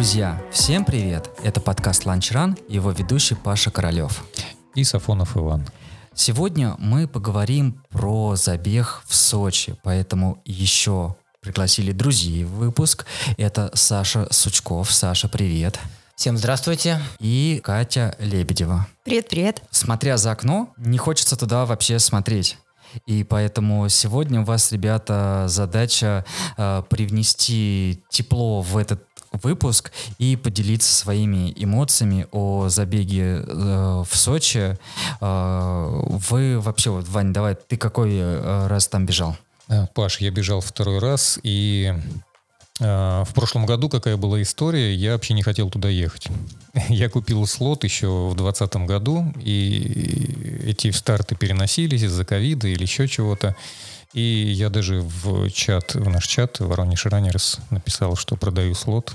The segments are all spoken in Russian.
Друзья, всем привет! Это подкаст «Ланчран» и его ведущий Паша Королев. И Сафонов Иван. Сегодня мы поговорим про забег в Сочи, поэтому еще пригласили друзей в выпуск. Это Саша Сучков. Саша, привет. Всем здравствуйте. И Катя Лебедева. Привет, привет. Смотря за окно, не хочется туда вообще смотреть. И поэтому сегодня у вас, ребята, задача э, привнести тепло в этот выпуск и поделиться своими эмоциями о забеге э, в Сочи. Э, вы вообще, вот, Вань, давай, ты какой э, раз там бежал? Э, Паш, я бежал второй раз, и э, в прошлом году какая была история, я вообще не хотел туда ехать. Я купил слот еще в 2020 году, и эти старты переносились из-за ковида или еще чего-то. И я даже в чат, в наш чат, Воронеж Раннерс, написал, что продаю слот.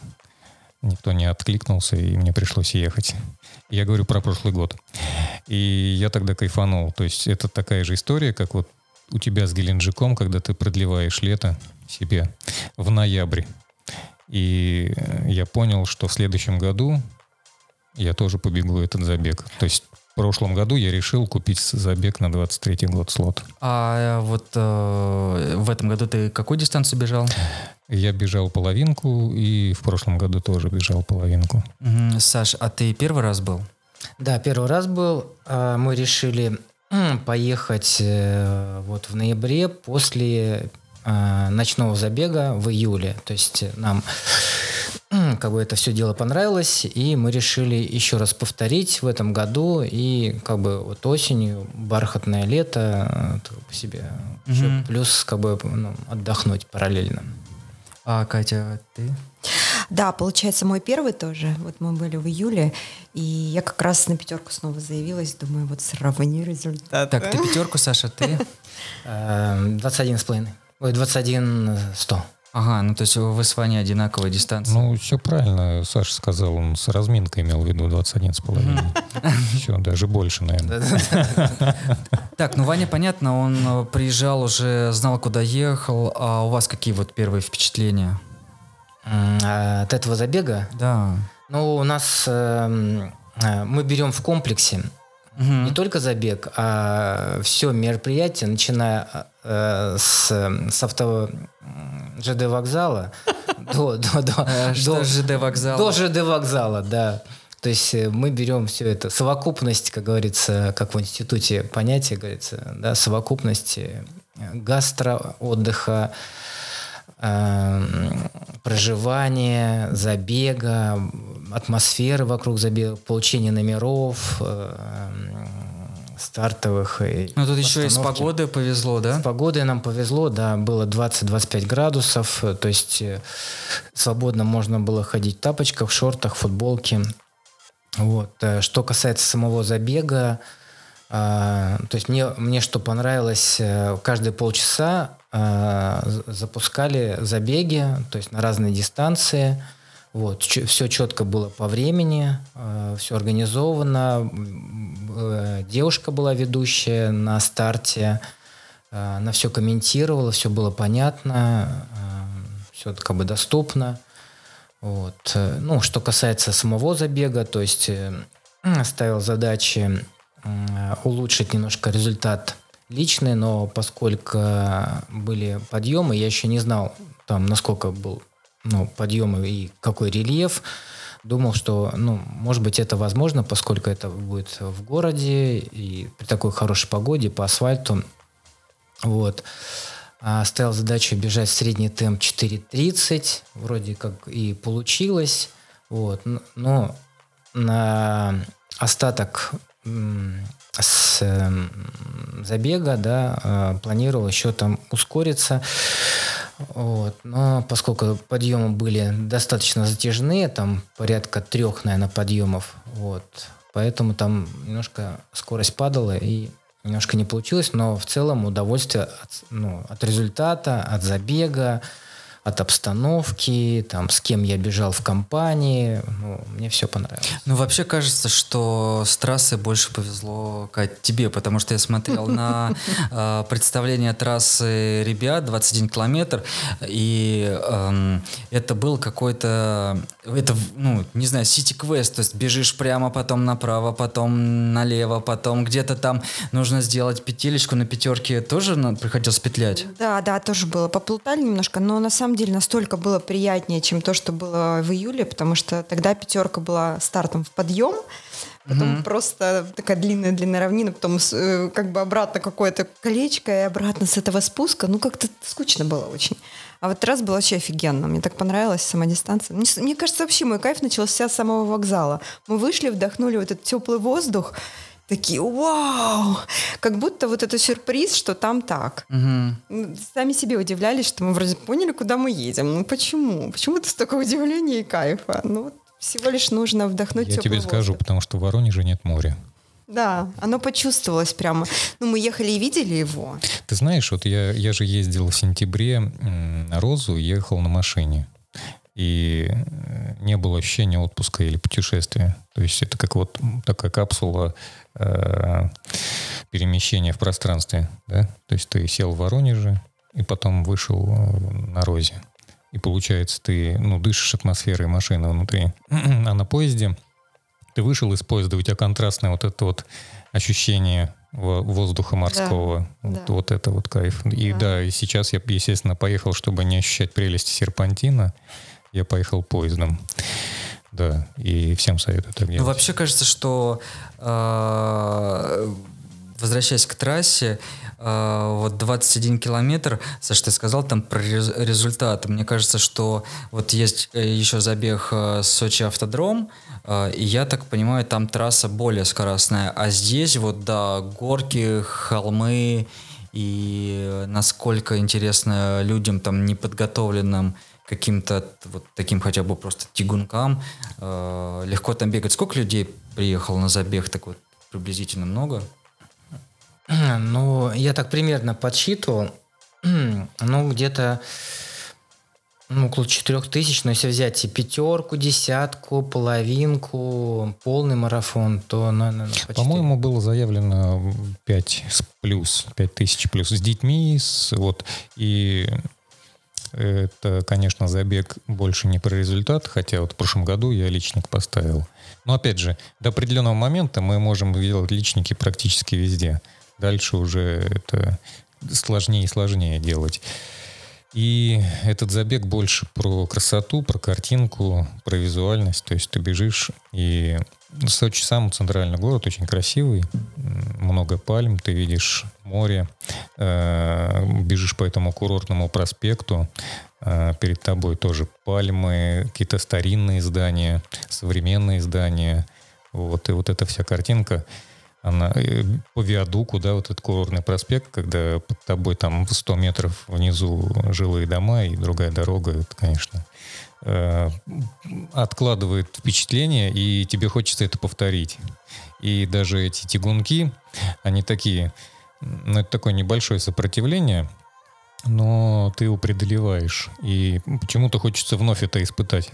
Никто не откликнулся, и мне пришлось ехать. Я говорю про прошлый год. И я тогда кайфанул. То есть это такая же история, как вот у тебя с Геленджиком, когда ты продлеваешь лето себе в ноябре. И я понял, что в следующем году я тоже побегу этот забег. То есть в прошлом году я решил купить забег на 23 год слот. А вот э, в этом году ты какую дистанцию бежал? Я бежал половинку, и в прошлом году тоже бежал половинку. Угу. Саш, а ты первый раз был? Да, первый раз был. А, Мы решили поехать э, вот в ноябре после а, ночного забега в июле. То есть нам как бы это все дело понравилось, и мы решили еще раз повторить в этом году, и как бы вот осенью, бархатное лето, э, по себе, еще Мгм. плюс как бы ну, отдохнуть параллельно. А, Катя, ты? Да, получается, мой первый тоже. Вот мы были в июле, и я как раз на пятерку снова заявилась. Думаю, вот сравни результат. Так, ты пятерку, Саша, ты? Э, 21 с половиной. Ой, 21 100. Ага, ну то есть вы с Ваней одинаковая дистанция. Ну, все правильно, Саша сказал, он с разминкой имел в виду 21 с половиной. Все, даже больше, наверное. Так, ну Ваня, понятно, он э, приезжал уже, знал, куда ехал. А у вас какие вот первые впечатления? А От этого забега Да. Ну, у нас эм, э, мы берем в комплексе не только забег, а все мероприятие, начиная э, с, с авто ЖД вокзала до, до, до, Э, Что до, ЖД вокзал? до ЖД вокзала, да. То есть э, мы берем все это, совокупность, как говорится, как в институте понятие говорится, да, совокупность э, гастро, отдыха, эм, проживания, забега, атмосферы вокруг забега, получения номеров, эм, стартовых. и Ну тут еще и с погодой повезло, да? С погодой нам повезло, да, было 20-25 градусов, э, то есть э, свободно можно было ходить в тапочках, шортах, футболке. Вот. э, Что касается самого забега, то есть мне, мне что понравилось, э, каждые полчаса запускали забеги, то есть на разные дистанции. Вот, все четко было по времени, все организовано. Э, Девушка была ведущая на старте, э, она все комментировала, все было понятно, все как бы доступно. Вот. э, Ну, что касается самого забега, то есть э, ставил задачи м, улучшить немножко результат личный, но поскольку были подъемы, я еще не знал, там, насколько был ну, подъемы и какой рельеф. Думал, что, ну, может быть, это возможно, поскольку это будет в городе и при такой хорошей погоде по асфальту. Вот. А ставил задачу бежать средний темп 4.30. Вроде как и получилось. Вот. Но на остаток с забега, да, э, планировал еще там ускориться. Вот. Но поскольку подъемы были достаточно затяжные, там порядка трех, наверное, подъемов, вот, поэтому там немножко скорость падала и немножко не получилось, но в целом удовольствие от, ну, от результата, от забега, от обстановки, там, с кем я бежал в компании. Ну, мне все понравилось. Ну, вообще кажется, что с трассы больше повезло, Кать, тебе, потому что я смотрел на э, представление трассы ребят 21 километр, и эм, это был какой-то, это, ну, не знаю, сити-квест, то есть бежишь прямо, потом направо, потом налево, потом где-то там нужно сделать петелечку на пятерке, тоже приходилось петлять? Да, да, тоже было. Поплутали немножко, но на самом деле настолько было приятнее, чем то, что было в июле, потому что тогда пятерка была стартом в подъем, потом угу. просто такая длинная-длинная равнина, потом э, как бы обратно какое-то колечко и обратно с этого спуска. Ну, как-то скучно было очень. А вот раз было вообще офигенно. Мне так понравилась сама дистанция. Мне, мне кажется, вообще мой кайф начался с самого вокзала. Мы вышли, вдохнули вот этот теплый воздух, такие, вау! Как будто вот это сюрприз, что там так. Угу. Сами себе удивлялись, что мы вроде поняли, куда мы едем. Ну почему? Почему-то столько удивления и кайфа. Ну всего лишь нужно вдохнуть Я тебе воздух. скажу, потому что в Воронеже нет моря. Да, оно почувствовалось прямо. Ну, мы ехали и видели его. Ты знаешь, вот я, я же ездил в сентябре на Розу, ехал на машине и э, не было ощущения отпуска или путешествия. То есть это как вот такая капсула э, перемещения в пространстве. Да? То есть ты сел в Воронеже и потом вышел э, на Розе. И получается, ты ну, дышишь атмосферой машины внутри. А на поезде ты вышел из поезда, у тебя контрастное вот это вот ощущение воздуха морского. Да, вот, да. вот это вот кайф. И да. да, и сейчас я, естественно, поехал, чтобы не ощущать прелести серпантина я поехал поездом. Да, и всем советую так делать. Ну, вообще кажется, что э, возвращаясь к трассе, э, вот 21 километр, Саша, ты сказал там про результаты. Мне кажется, что вот есть э, еще забег э, Сочи автодром, э, и я так понимаю, там трасса более скоростная, а здесь вот, да, горки, холмы, и насколько интересно людям там неподготовленным каким-то вот таким хотя бы просто тягункам. Э, легко там бегать. Сколько людей приехало на забег? Так вот приблизительно много? Ну, я так примерно подсчитывал. Ну, где-то ну, около четырех тысяч, но если взять и пятерку, десятку, половинку, полный марафон, то, наверное, почти... По-моему, было заявлено 5 плюс, 5 тысяч плюс с детьми, с, вот, и это, конечно, забег больше не про результат, хотя вот в прошлом году я личник поставил. Но опять же, до определенного момента мы можем делать личники практически везде. Дальше уже это сложнее и сложнее делать. И этот забег больше про красоту, про картинку, про визуальность. То есть ты бежишь, и Сочи сам центральный город, очень красивый, много пальм, ты видишь море, э, бежишь по этому курортному проспекту, э, перед тобой тоже пальмы, какие-то старинные здания, современные здания. Вот, и вот эта вся картинка, она э, по виадуку, да, вот этот курортный проспект, когда под тобой там 100 метров внизу жилые дома и другая дорога, это, конечно, откладывает впечатление, и тебе хочется это повторить. И даже эти тягунки, они такие, ну, это такое небольшое сопротивление, но ты его преодолеваешь. И почему-то хочется вновь это испытать,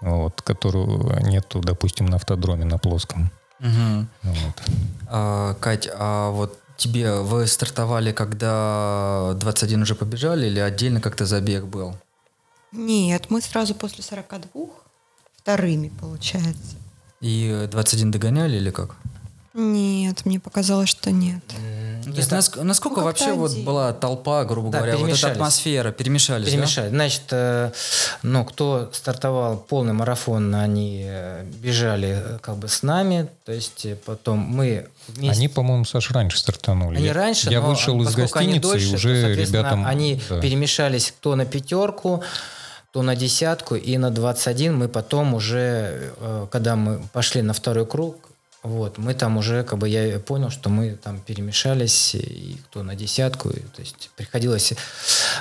вот, которого нету, допустим, на автодроме на плоском. Угу. Вот. А, Кать, а вот тебе вы стартовали, когда 21 уже побежали, или отдельно как-то забег был? Нет, мы сразу после 42 вторыми, получается. И 21 догоняли или как? Нет, мне показалось, что нет. То есть наск- насколько ну, вообще вот была толпа, грубо да, говоря, вот эта атмосфера, перемешались, Перемешались. Да? Значит, э, ну, кто стартовал полный марафон, они э, бежали э, как бы с нами, то есть э, потом мы вместе... Они, по-моему, Саш, раньше стартанули. Они раньше, Я вышел из гостиницы, дольше, и уже то, ребятам... Они да. перемешались кто на пятерку, то на десятку и на 21 мы потом уже, когда мы пошли на второй круг, вот, мы там уже, как бы, я понял, что мы там перемешались, и кто на десятку, и, то есть приходилось,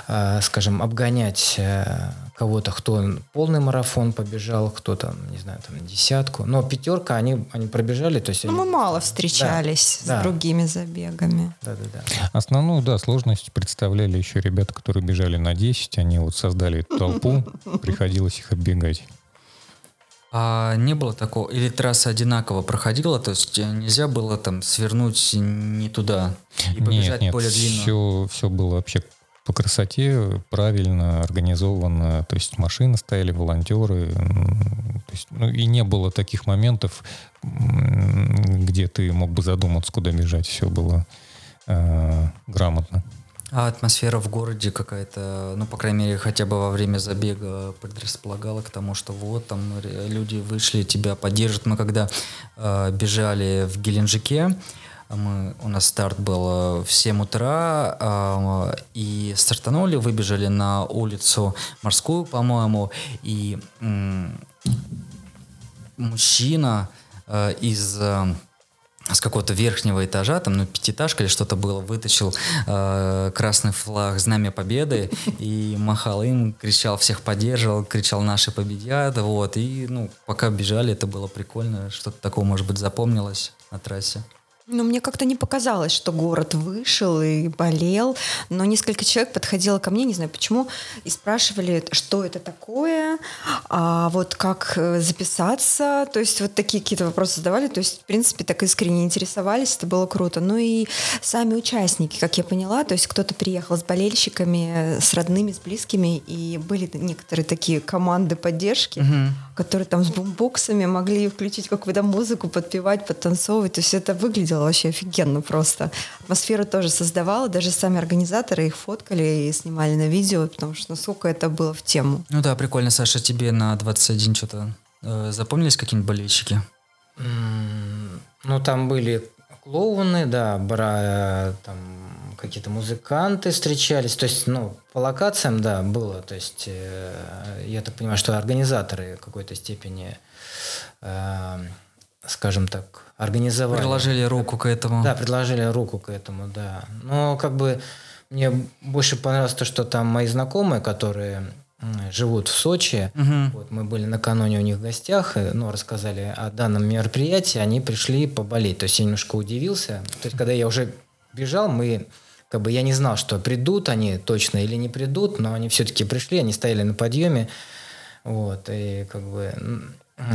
э, скажем, обгонять э, кого-то, кто полный марафон побежал, кто там, не знаю, там десятку. Но пятерка они, они пробежали. То есть ну, они... мы мало встречались да, с да. другими забегами. Да, да, да. Основную, да, сложность представляли еще ребята, которые бежали на 10. Они вот создали эту толпу, приходилось их оббегать. А не было такого? Или трасса одинаково проходила? То есть нельзя было там свернуть не туда и побежать нет, нет, более длинно? Все, все было вообще по красоте, правильно организовано. То есть машины стояли, волонтеры. То есть, ну, и не было таких моментов, где ты мог бы задуматься, куда бежать. Все было э, грамотно. А атмосфера в городе какая-то, ну, по крайней мере, хотя бы во время забега предрасполагала к тому, что вот там люди вышли, тебя поддержат. Мы когда э, бежали в Геленджике, мы, у нас старт был в 7 утра, э, и стартанули, выбежали на улицу Морскую, по-моему, и э, мужчина э, из... Э, с какого-то верхнего этажа, там, ну, пятиэтажка или что-то было, вытащил э, красный флаг Знамя Победы и махал им, кричал, всех поддерживал, кричал «Наши победят», вот, и, ну, пока бежали, это было прикольно, что-то такого, может быть, запомнилось на трассе. Ну, мне как-то не показалось, что город вышел и болел, но несколько человек подходило ко мне, не знаю почему, и спрашивали, что это такое, а вот как э, записаться, то есть вот такие какие-то вопросы задавали, то есть, в принципе, так искренне интересовались, это было круто. Ну и сами участники, как я поняла, то есть кто-то приехал с болельщиками, с родными, с близкими, и были некоторые такие команды поддержки, угу. Которые там с бумбоксами могли включить какую-то музыку, подпевать, подтанцовывать, то есть это выглядело вообще офигенно просто. Атмосферу тоже создавала, даже сами организаторы их фоткали и снимали на видео, потому что насколько это было в тему. Ну да, прикольно, Саша, тебе на 21 что-то э, запомнились какие-нибудь болельщики? Mm, ну, там были клоуны, да, бра, там какие-то музыканты встречались, то есть, ну, по локациям, да, было, то есть, э, я так понимаю, что организаторы в какой-то степени, э, скажем так, организовали. Предложили руку к этому. Да, предложили руку к этому, да. Но как бы мне больше понравилось то, что там мои знакомые, которые живут в Сочи. Угу. Вот, мы были накануне у них в гостях, ну, рассказали о данном мероприятии, они пришли поболеть. То есть я немножко удивился. То есть когда я уже бежал, мы как бы я не знал, что придут они точно или не придут, но они все-таки пришли, они стояли на подъеме. Вот, и как бы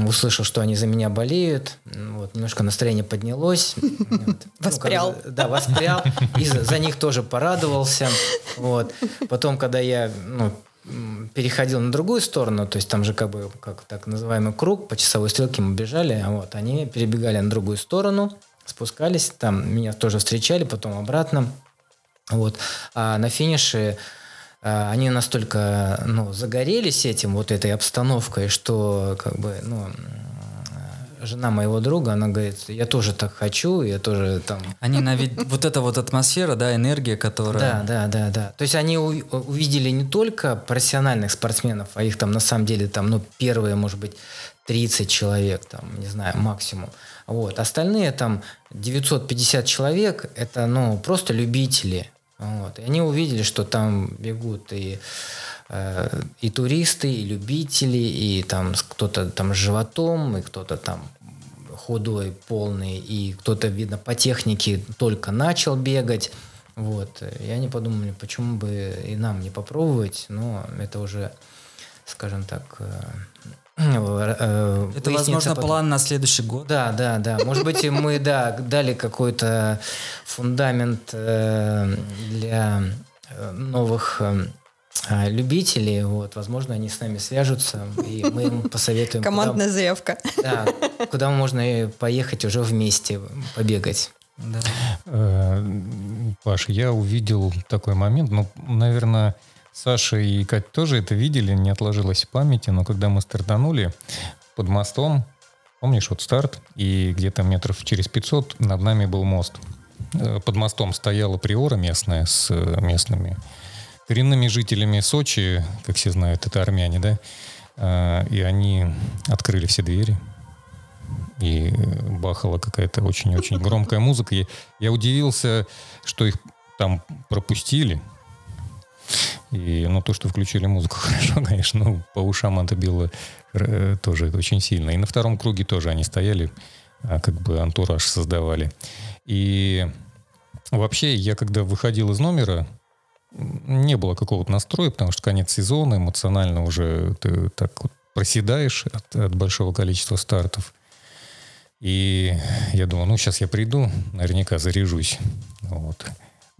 услышал, что они за меня болеют, вот, немножко настроение поднялось. Воспрял. Ну, да, воспрял. И за, за них тоже порадовался. Вот. Потом, когда я ну, переходил на другую сторону, то есть там же как бы как так называемый круг, по часовой стрелке мы бежали, а вот они перебегали на другую сторону, спускались, там меня тоже встречали, потом обратно. Вот. А на финише а, они настолько ну, загорелись этим, вот этой обстановкой, что как бы, ну, жена моего друга, она говорит, я тоже так хочу, я тоже там... Они на вид... Вот эта вот атмосфера, да, энергия, которая... Да, да, да, да. То есть они увидели не только профессиональных спортсменов, а их там на самом деле там, ну, первые, может быть, 30 человек, там, не знаю, максимум. Вот. Остальные там 950 человек, это, ну, просто любители. Вот. И они увидели, что там бегут и, э, и туристы, и любители, и там кто-то там с животом, и кто-то там худой, полный, и кто-то, видно, по технике только начал бегать. Вот. И они подумали, почему бы и нам не попробовать, но это уже, скажем так, э, Э, Это, возможно, потом. план на следующий год. Да, да, да. Может быть, мы, да, дали какой-то фундамент э, для новых любителей, вот, возможно, они с нами свяжутся, и мы им посоветуем. Командная куда, заявка. Да, куда можно поехать уже вместе побегать. Да. Паш, я увидел такой момент, ну, наверное, Саша и Кать тоже это видели, не отложилось в памяти, но когда мы стартанули под мостом, помнишь, вот старт, и где-то метров через 500 над нами был мост. Э, под мостом стояла приора местная с э, местными коренными жителями Сочи, как все знают, это армяне, да, э, и они открыли все двери, и бахала какая-то очень-очень громкая музыка. Я удивился, что их там пропустили, И, ну, то, что включили музыку, хорошо, конечно, ну, по ушам это било э, тоже очень сильно. И на втором круге тоже они стояли, а, как бы антураж создавали. И вообще, я когда выходил из номера, не было какого-то настроя, потому что конец сезона, эмоционально уже ты так вот проседаешь от, от большого количества стартов. И я думал, ну, сейчас я приду, наверняка заряжусь. Вот.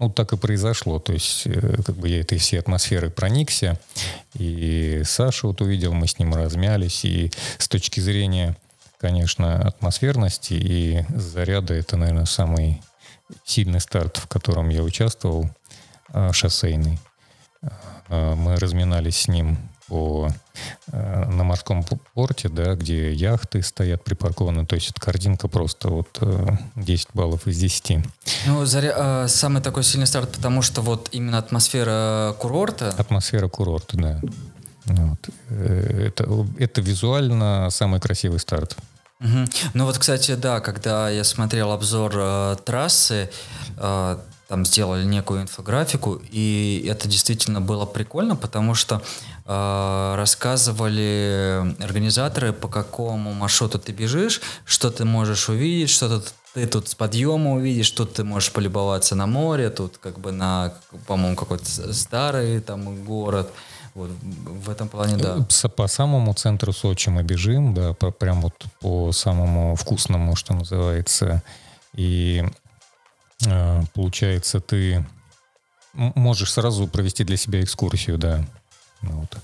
Ну, так и произошло. То есть, э, как бы я этой всей атмосферой проникся. И Саша вот увидел, мы с ним размялись. И с точки зрения, конечно, атмосферности и заряда, это, наверное, самый сильный старт, в котором я участвовал, а, шоссейный. А, мы разминались с ним по, э, на морском порте, да, где яхты стоят припаркованы. То есть это картинка просто вот э, 10 баллов из 10. Ну, заря... э, самый такой сильный старт, потому что вот именно атмосфера курорта. Атмосфера курорта, да. Вот. Э, это, это визуально самый красивый старт. Угу. Ну вот, кстати, да, когда я смотрел обзор э, трассы, э, там сделали некую инфографику, и это действительно было прикольно, потому что э, рассказывали организаторы, по какому маршруту ты бежишь, что ты можешь увидеть, что ты, ты тут с подъема увидишь, что ты можешь полюбоваться на море, тут как бы на, по-моему, какой-то старый там город. Вот, в этом плане, да. По самому центру Сочи мы бежим, да, по, прям вот по самому вкусному, что называется. И получается, ты можешь сразу провести для себя экскурсию, да. Ну вот.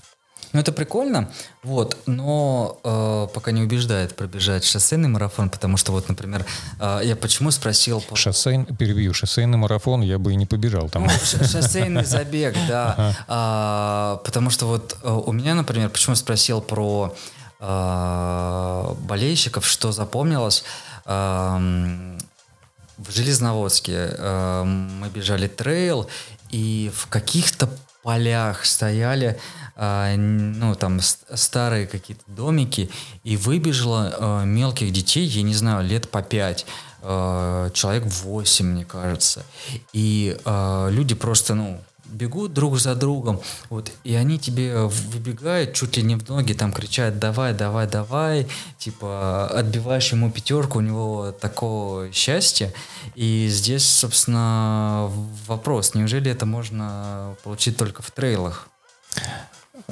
Ну, это прикольно, вот, но э, пока не убеждает пробежать шоссейный марафон, потому что вот, например, э, я почему спросил... По... Шоссейн, перебью, шоссейный марафон я бы и не побежал там. Ну, шоссейный забег, да, ага. а, потому что вот э, у меня, например, почему спросил про э, болельщиков, что запомнилось, э, в Железноводске э, мы бежали трейл, и в каких-то полях стояли э, ну там старые какие-то домики, и выбежало э, мелких детей, я не знаю, лет по пять, э, человек восемь, мне кажется, и э, люди просто ну бегут друг за другом, вот, и они тебе выбегают чуть ли не в ноги, там кричат «давай, давай, давай», типа отбиваешь ему пятерку, у него такого счастья, и здесь, собственно, вопрос, неужели это можно получить только в трейлах?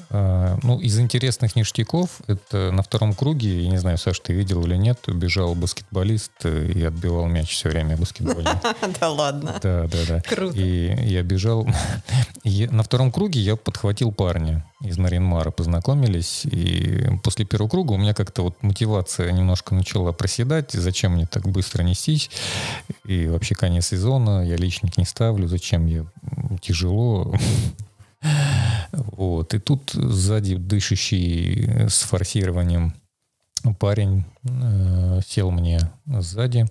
А, ну, из интересных ништяков, это на втором круге, я не знаю, Саш, ты видел или нет, убежал баскетболист э, и отбивал мяч все время баскетбольный. Да ладно. Да, да, да. Круто. И я бежал. На втором круге я подхватил парня из Наринмара, познакомились, и после первого круга у меня как-то вот мотивация немножко начала проседать, зачем мне так быстро нестись, и вообще конец сезона, я личник не ставлю, зачем я тяжело, вот. И тут сзади дышащий с форсированием парень э, сел мне сзади.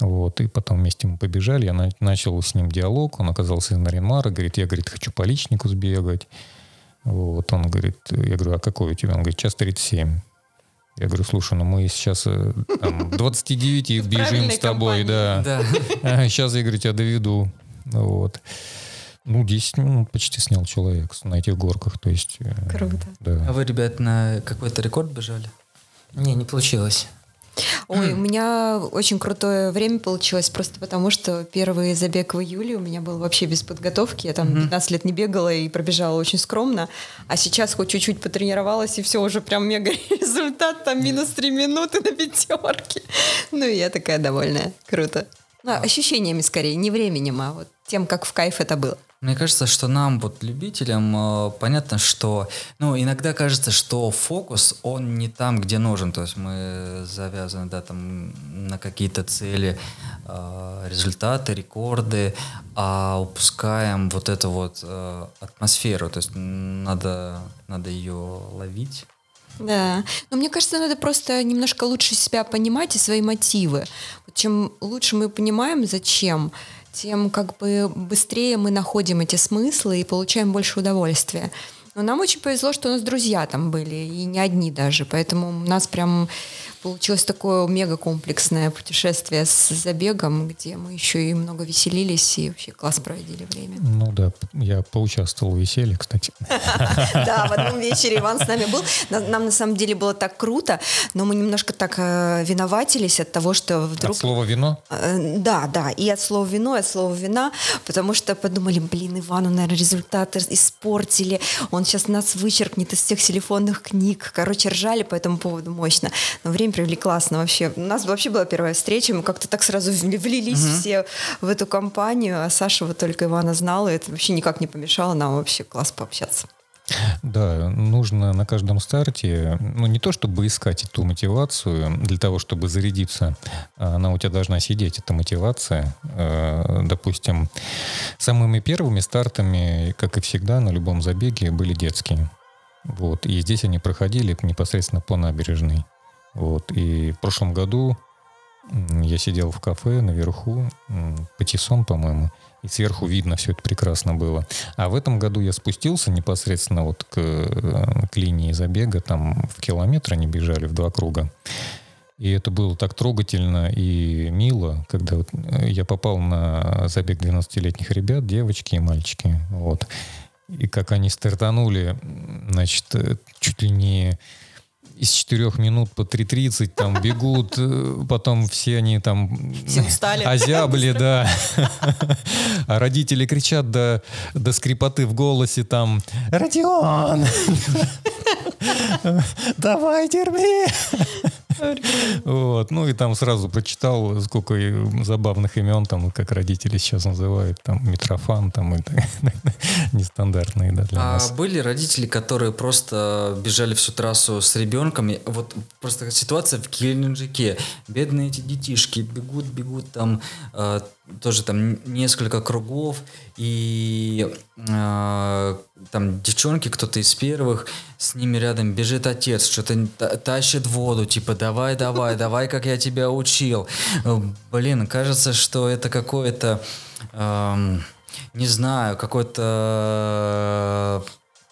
Вот, и потом вместе мы побежали, я на, начал с ним диалог, он оказался из Наринмара, говорит, я, говорит, хочу по личнику сбегать. Вот, он говорит, я говорю, а какой у тебя? Он говорит, час 37. Я говорю, слушай, ну мы сейчас э, там, 29 бежим с тобой, да. да. Сейчас я, говорю, тебя доведу. Вот. Ну, 10 минут почти снял человек на этих горках, то есть... Э, Круто. Да. А вы, ребят, на какой-то рекорд бежали? Не, не получилось. Ой, у меня очень крутое время получилось, просто потому что первый забег в июле у меня был вообще без подготовки. Я там 15 лет не бегала и пробежала очень скромно. А сейчас хоть чуть-чуть потренировалась, и все, уже прям мега результат, там минус 3 минуты на пятерке. Ну, и я такая довольная. Круто. Ну, ощущениями скорее, не временем, а вот тем, как в кайф это было. Мне кажется, что нам, вот любителям, э, понятно, что, ну, иногда кажется, что фокус, он не там, где нужен. То есть мы завязаны, да, там, на какие-то цели, э, результаты, рекорды, а упускаем вот эту вот э, атмосферу. То есть надо, надо ее ловить. Да, но мне кажется, надо просто немножко лучше себя понимать и свои мотивы. Чем лучше мы понимаем, зачем, тем как бы быстрее мы находим эти смыслы и получаем больше удовольствия. Но нам очень повезло, что у нас друзья там были, и не одни даже. Поэтому нас прям получилось такое мега-комплексное путешествие с забегом, где мы еще и много веселились и вообще класс проводили время. Ну да, я поучаствовал в веселье, кстати. Да, в одном вечере Иван с нами был. Нам на самом деле было так круто, но мы немножко так э, виноватились от того, что вдруг... От слова «вино»? Э, да, да, и от слова «вино», и от слова «вина», потому что подумали, блин, Ивану, наверное, результаты испортили, он сейчас нас вычеркнет из всех телефонных книг. Короче, ржали по этому поводу мощно. Но время провели классно вообще. У нас вообще была первая встреча, мы как-то так сразу влились угу. все в эту компанию, а Саша вот только Ивана знала, и это вообще никак не помешало нам вообще класс пообщаться. Да, нужно на каждом старте, ну не то чтобы искать эту мотивацию для того, чтобы зарядиться, а она у тебя должна сидеть, эта мотивация. Э, допустим, самыми первыми стартами, как и всегда, на любом забеге были детские. Вот, и здесь они проходили непосредственно по набережной. Вот, и в прошлом году я сидел в кафе наверху, Патиссон, по-моему, и сверху видно все это прекрасно было. А в этом году я спустился непосредственно вот к, к линии забега, там в километр они бежали в два круга. И это было так трогательно и мило, когда вот э, я попал на забег 12-летних ребят, девочки и мальчики. Вот. И как они стартанули, значит, э, чуть ли не из четырех минут по 3.30 там бегут, э, потом все они там все устали. озябли, да. А родители кричат до, до скрипоты в голосе там «Родион! Давай, терпи!» Вот. Ну и там сразу прочитал, сколько забавных имен, там, как родители сейчас называют, там, Митрофан, там, и нестандартные, да, для а нас. были родители, которые просто бежали всю трассу с ребенком, вот просто ситуация в Геленджике, бедные эти детишки бегут, бегут там, э, тоже там несколько кругов, и там девчонки, кто-то из первых, с ними рядом бежит отец, что-то тащит воду, типа давай, давай, давай, как я тебя учил. Э, блин, кажется, что это какое-то, э, не знаю, какое-то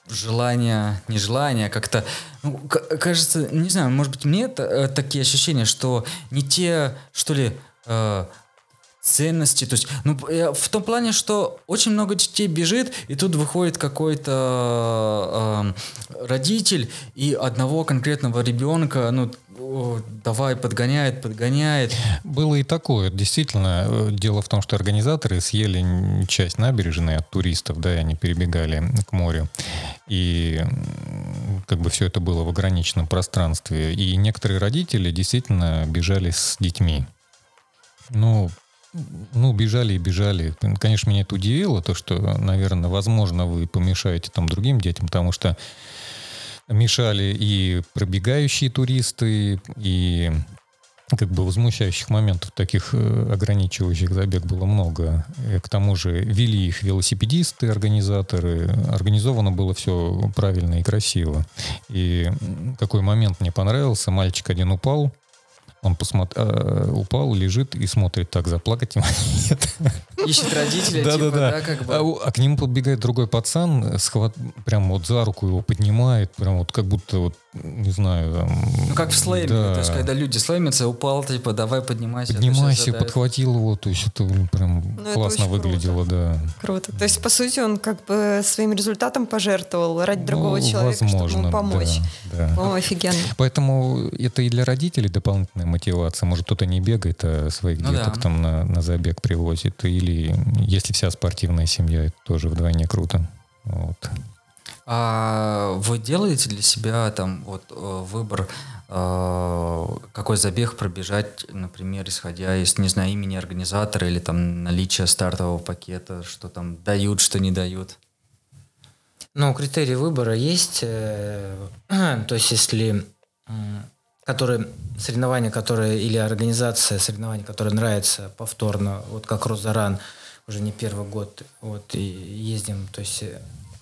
желание, не желание, как-то, ну, кажется, не знаю, может быть, мне это, э, такие ощущения, что не те, что ли, э, ценности. То есть, ну, в том плане, что очень много детей бежит, и тут выходит какой-то э, родитель и одного конкретного ребенка, ну, давай, подгоняет, подгоняет. Было и такое, действительно. Э, дело в том, что организаторы съели часть набережной от туристов, да, и они перебегали к морю. И как бы все это было в ограниченном пространстве. И некоторые родители действительно бежали с детьми. Ну, ну, бежали и бежали. Конечно, меня это удивило, то, что, наверное, возможно, вы помешаете там другим детям, потому что мешали и пробегающие туристы, и как бы возмущающих моментов, таких э, ограничивающих забег было много. И к тому же вели их велосипедисты, организаторы. Организовано было все правильно и красиво. И какой момент мне понравился. Мальчик один упал, он посмотр... э, упал, лежит и смотрит, так, заплакать ему нет. Ищет родителей, да, типа, да, да. как бы. А, а к нему подбегает другой пацан, схват... прям вот за руку его поднимает, прям вот как будто вот не знаю, там... Ну, как в слэме, да. то есть, когда люди слэмятся, упал, типа, давай поднимайся. Поднимайся, подхватил его, то есть, это прям ну, классно это выглядело, круто. да. Круто. То есть, по сути, он как бы своим результатом пожертвовал ради ну, другого человека, возможно, чтобы ему помочь. Да, да. О, офигенно. Поэтому это и для родителей дополнительная мотивация. Может, кто-то не бегает, а своих ну, деток да. там на, на забег привозит. Или если вся спортивная семья, это тоже вдвойне круто. Вот. А вы делаете для себя там вот э, выбор, э, какой забег пробежать, например, исходя из, не знаю, имени организатора или там наличия стартового пакета, что там дают, что не дают? Ну, критерии выбора есть. Э, то есть, если которые, соревнования, которые, или организация соревнований, которые нравится повторно, вот как Розаран, уже не первый год, вот, и ездим, то есть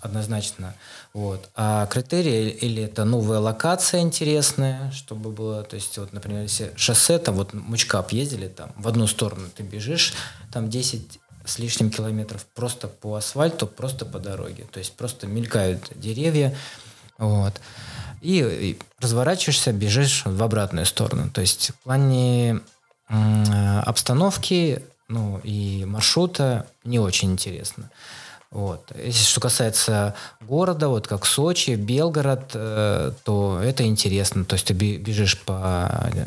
однозначно. Вот. А критерии или это новая локация интересная, чтобы было, то есть вот, например, если шоссе, там вот Мучкап ездили, там в одну сторону ты бежишь, там 10 с лишним километров просто по асфальту, просто по дороге, то есть просто мелькают деревья, вот. И, и разворачиваешься, бежишь в обратную сторону. То есть в плане м, обстановки ну, и маршрута не очень интересно. Вот. Если что касается города, вот как Сочи, Белгород, э, то это интересно. То есть ты бежишь по, э,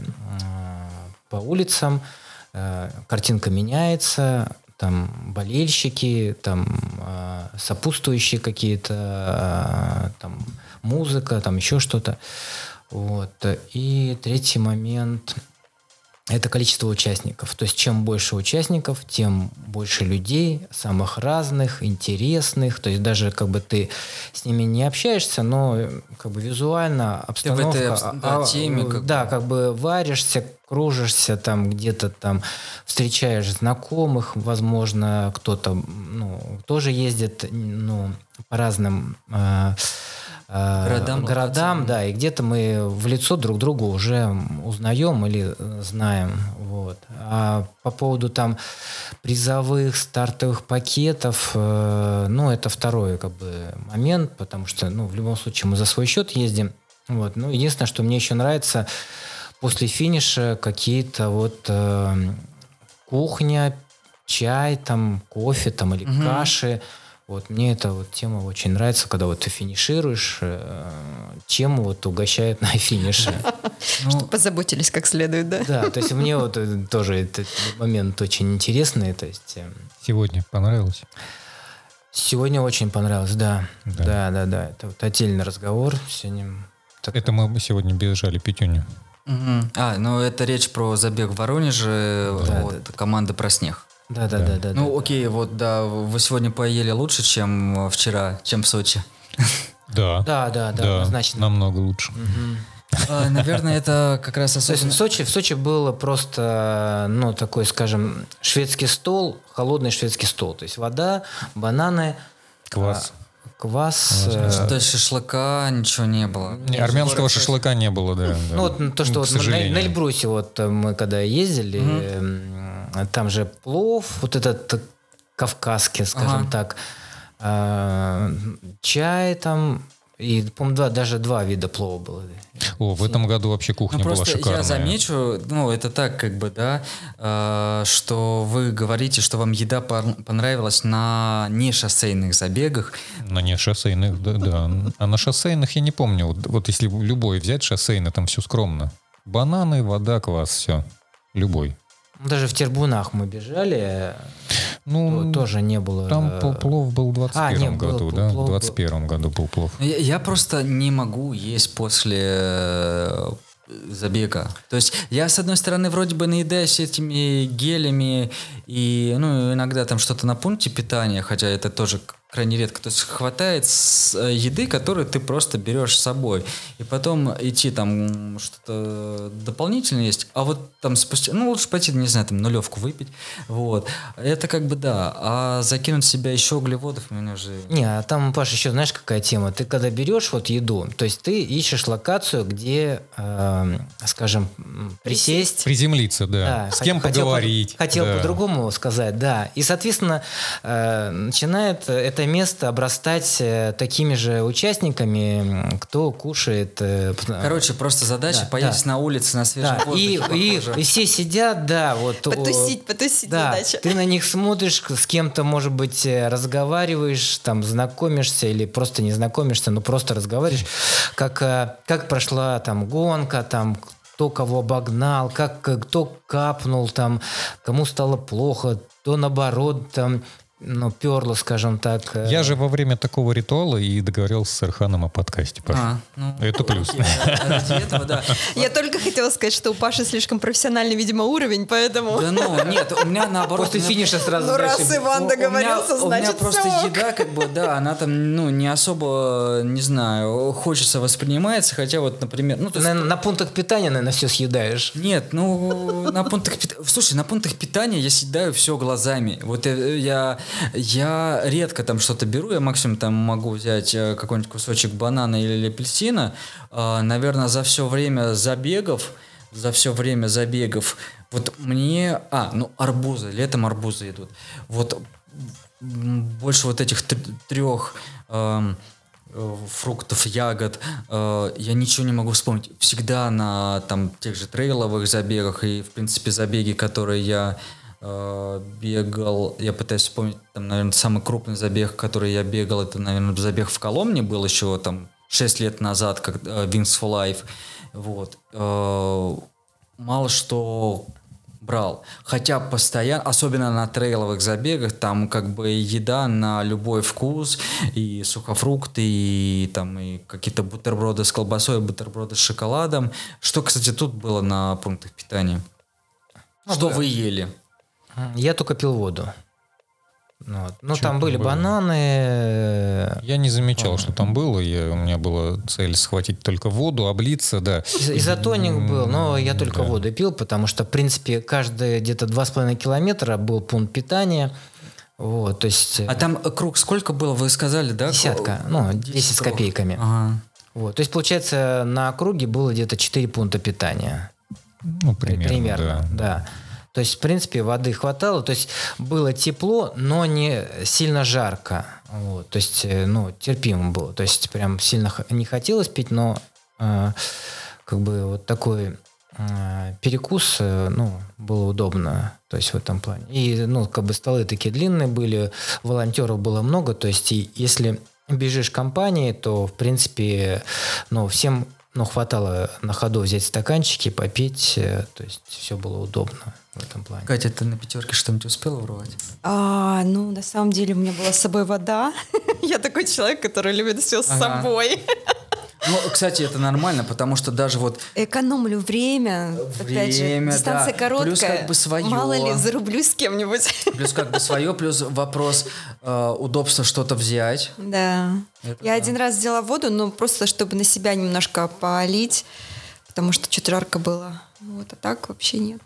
по улицам, э, картинка меняется, там болельщики, там э, сопутствующие какие-то, э, там музыка, там еще что-то. Вот. И третий момент – это количество участников. То есть чем больше участников, тем больше людей, самых разных, интересных. То есть даже как бы ты с ними не общаешься, но как бы визуально обстановка... Ты в этой да, а, теме как Да, как бы варишься, кружишься там где-то там, встречаешь знакомых, возможно, кто-то ну, тоже ездит ну, по разным... Э, городам, городам да, и где-то мы в лицо друг друга уже узнаем или э, знаем. Вот. А по поводу там призовых стартовых пакетов, э, ну, это второй как бы момент, потому что, ну, в любом случае мы за свой счет ездим. Вот. Ну, единственное, что мне еще нравится, после финиша какие-то вот э, кухня, чай, там, кофе там, или угу. каши, вот мне эта вот тема очень нравится, когда вот ты финишируешь, э, тему вот угощают на финише. Что ну, позаботились как следует, да? Да, то есть мне вот э, тоже этот момент очень интересный. То есть, э, Сегодня понравилось? Сегодня очень понравилось, да. Да, да, да. Это вот отдельный разговор. Сегодня это мы сегодня бежали пятюню. А, ну это речь про забег в Воронеже да, от да, команды про снег. Да, да, да, да. Ну, да, окей, вот да, вы сегодня поели лучше, чем вчера, чем в Сочи. Да. Да, да, да, однозначно. Намного лучше. А, наверное, это как раз особенно... В Сочи, в Сочи было просто, ну, такой, скажем, шведский стол, холодный шведский стол. То есть вода, бананы, квас. А, квас. Э... То есть шашлыка ничего не было? Не, армянского шашлыка не было, да. Ну, вот то, что вот на, на Эльбрусе вот мы когда ездили, mm-hmm там же плов, вот этот кавказский, скажем ага. так, а, чай там, и, по-моему, два, даже два вида плова было. О, в этом году вообще кухня ну, была шикарная. Я замечу, ну, это так, как бы, да, э, что вы говорите, что вам еда понравилась на не шоссейных забегах. На не шоссейных, да, да. А на шоссейных я не помню. Вот, вот если любой взять шоссейный, там все скромно. Бананы, вода, квас, все. Любой. Даже в Тербунах мы бежали, ну, то, тоже не было. Там э, плов был в 21 а, году, да? В 21 был... году был плов. Я, я просто не могу есть после э, забега. То есть я, с одной стороны, вроде бы наедаюсь этими гелями и, ну, иногда там что-то на пункте питания, хотя это тоже крайне редко. То есть хватает э, еды, которую ты просто берешь с собой. И потом идти там что-то дополнительное есть. А вот там спустя... Ну, лучше пойти, не знаю, там нулевку выпить. Вот. Это как бы да. А закинуть в себя еще углеводов у меня уже... Не, а там, Паша, еще знаешь, какая тема? Ты когда берешь вот еду, то есть ты ищешь локацию, где, э, скажем, присесть... Приземлиться, да. да с кем хотел, поговорить. Хотел да. по-другому сказать, да. И, соответственно, э, начинает это место обрастать э, такими же участниками, кто кушает. Э, Короче, просто задача да, поесть да. на улице на свежем да. воздухе. И, и, и все сидят, да, вот. Потусить, потусить да, задача. Ты на них смотришь, с кем-то, может быть, э, разговариваешь, там, знакомишься или просто не знакомишься, но просто разговариваешь, как, как прошла там гонка, там, кто кого обогнал, как кто капнул, там, кому стало плохо, то наоборот, там, ну, перло, скажем так. Э. Я же во время такого ритуала и договорился с Арханом о подкасте. Паша. А, ну, Это плюс. Я только хотела сказать, что у Паши слишком профессиональный, видимо, уровень, поэтому... Да ну, нет, у меня наоборот... После финиша сразу Ну, раз Иван договорился, значит, У меня просто еда, как бы, да, она там, ну, не особо, не знаю, хочется воспринимается, хотя вот, например... Ну, на пунктах питания, наверное, все съедаешь. Нет, ну, на пунктах питания... Слушай, на пунктах питания я съедаю все глазами. Вот я я редко там что-то беру, я максимум там могу взять э, какой-нибудь кусочек банана или апельсина. А, наверное, за все время забегов, за все время забегов, вот мне... А, ну арбузы, летом арбузы идут. Вот больше вот этих трех эм, э, фруктов, ягод, э, я ничего не могу вспомнить. Всегда на там тех же трейловых забегах и, в принципе, забеги, которые я э, бегал, я пытаюсь вспомнить, там, наверное, самый крупный забег, который я бегал, это, наверное, забег в Коломне был еще там 6 лет назад, как э, Wings for Life. Вот. Э, мало что брал. Хотя постоянно, особенно на трейловых забегах, там как бы еда на любой вкус, и сухофрукты, и там и какие-то бутерброды с колбасой, бутерброды с шоколадом. Что, кстати, тут было на пунктах питания? Ну, Что да. вы ели? Я только пил воду. Ну, вот. ну Чё там были было? бананы. э, Я не замечал, что там было. Я, у меня была цель схватить только воду, облиться, да. Из- Изотоник был, но я только Да. воду пил, потому что, в принципе, каждые где-то 2,5 километра был пункт питания. Вот, то есть... А там э, круг сколько было, вы сказали, да? Десятка, ну, 10 с круг. копейками. Ага. Вот, то есть, получается, на округе было где-то 4 пункта питания. Ну, примерно, да. да. То есть, в принципе, воды хватало. То есть, было тепло, но не сильно жарко. Вот. То есть, э, ну, терпимо было. То есть, прям сильно не хотелось пить, но э, как бы вот такой э, перекус, э, ну, было удобно. То есть, в этом плане. И, ну, как бы столы такие длинные были, волонтеров было много. То есть, и если бежишь компанией, то, в принципе, ну, всем ну, хватало на ходу взять стаканчики, попить, э, то есть все было удобно в этом плане. Катя, ты на пятерке что-нибудь успела урвать? А, ну, на самом деле, у меня была с собой вода. Я такой человек, который любит все с собой. Ну, кстати, это нормально, потому что даже вот Экономлю время. Опять же, Время, дистанция да. короткая. Плюс как бы своё. Мало ли, зарублюсь с кем-нибудь. плюс как бы свое, плюс вопрос э, удобства что-то взять. Да. Это Я да. один раз взяла воду, но просто чтобы на себя немножко полить, потому что что-то жарко было. Вот, а так вообще нет.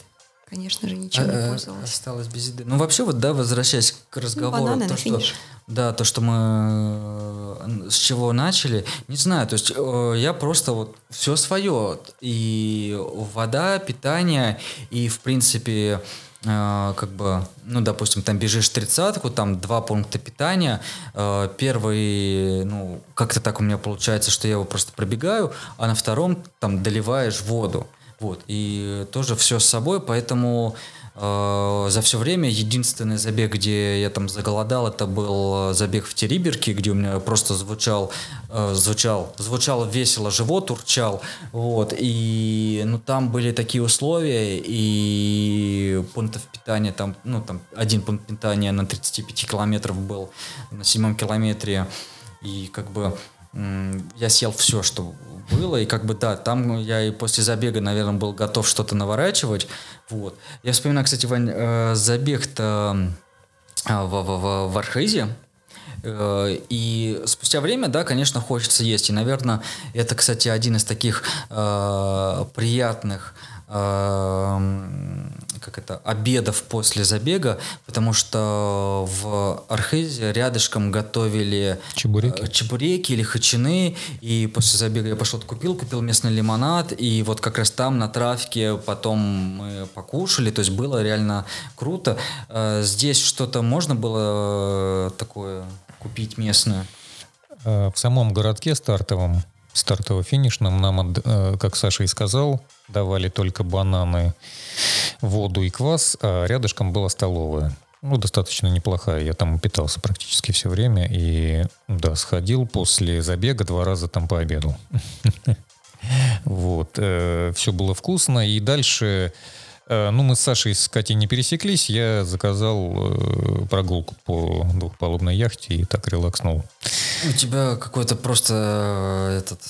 Конечно же, ничем Э, не э, пользовалась. Осталось без еды. Ну, вообще, вот, да, возвращаясь к разговору, бананы то, на что, финиш. да, то, что мы э, с чего начали, не знаю, то есть э, я просто вот все свое, и вода, питание, и, в принципе, как бы, ну, допустим, там бежишь тридцатку, там два пункта питания, первый, ну, как-то так у меня получается, что я его просто пробегаю, а на втором там доливаешь воду. Вот, и тоже все с собой, поэтому э, за все время единственный забег, где я там заголодал, это был забег в Териберке, где у меня просто звучал, э, звучал, звучало весело, живот урчал, вот, и, ну, там были такие условия, и пунктов питания там, ну, там один пункт питания на 35 километров был, на седьмом километре, и как бы я съел все, что было, и как бы да, там я и после забега, наверное, был готов что-то наворачивать, вот. Я вспоминаю, кстати, Вань, э, забег-то а, в, в, в, в Архизе, Э, И спустя время, да, конечно, хочется есть. И, наверное, это, кстати, один из таких э, приятных э, как это, обедов после забега, потому что в Архизе рядышком готовили Чебуреки? э, чебуреки или хачины, и после забега я пошел купил, купил местный лимонад, и вот как раз там на травке потом мы покушали, то есть было реально круто. Э, Здесь что-то можно было э, такое купить местное? В самом городке стартовом, стартово-финишном, нам, как Саша и сказал, давали только бананы, воду и квас, а рядышком была столовая. Ну, достаточно неплохая. Я там питался практически все время. И, да, сходил после забега два раза там пообедал. Вот. Все было вкусно. И дальше... э, Ну, мы с Сашей с Катей не пересеклись. Я заказал э, прогулку по двухпалубной яхте и так релакснул. У тебя какой-то просто э, этот,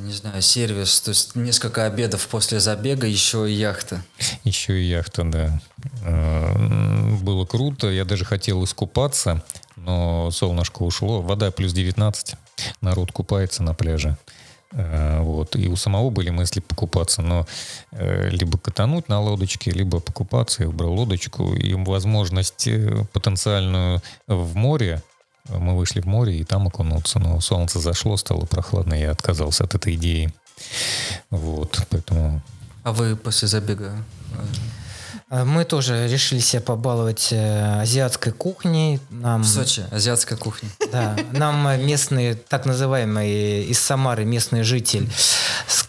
не знаю, сервис, то есть несколько обедов после забега, еще и яхта. Еще и яхта, да. Было круто. Я даже хотел искупаться, но солнышко ушло. Вода плюс 19. Народ купается на пляже. Э, Вот. И у самого были мысли покупаться, но э, либо катануть на лодочке, либо покупаться. Я выбрал лодочку. И возможность э, потенциальную в море. Мы вышли в море и там окунуться. Но солнце зашло, стало прохладно. Я отказался от этой идеи. Вот. Поэтому А вы после забега? Э, Мы тоже решили себя побаловать э, азиатской кухней. Нам, В Сочи, азиатская кухня. да, нам местные, так называемые из Самары местный житель,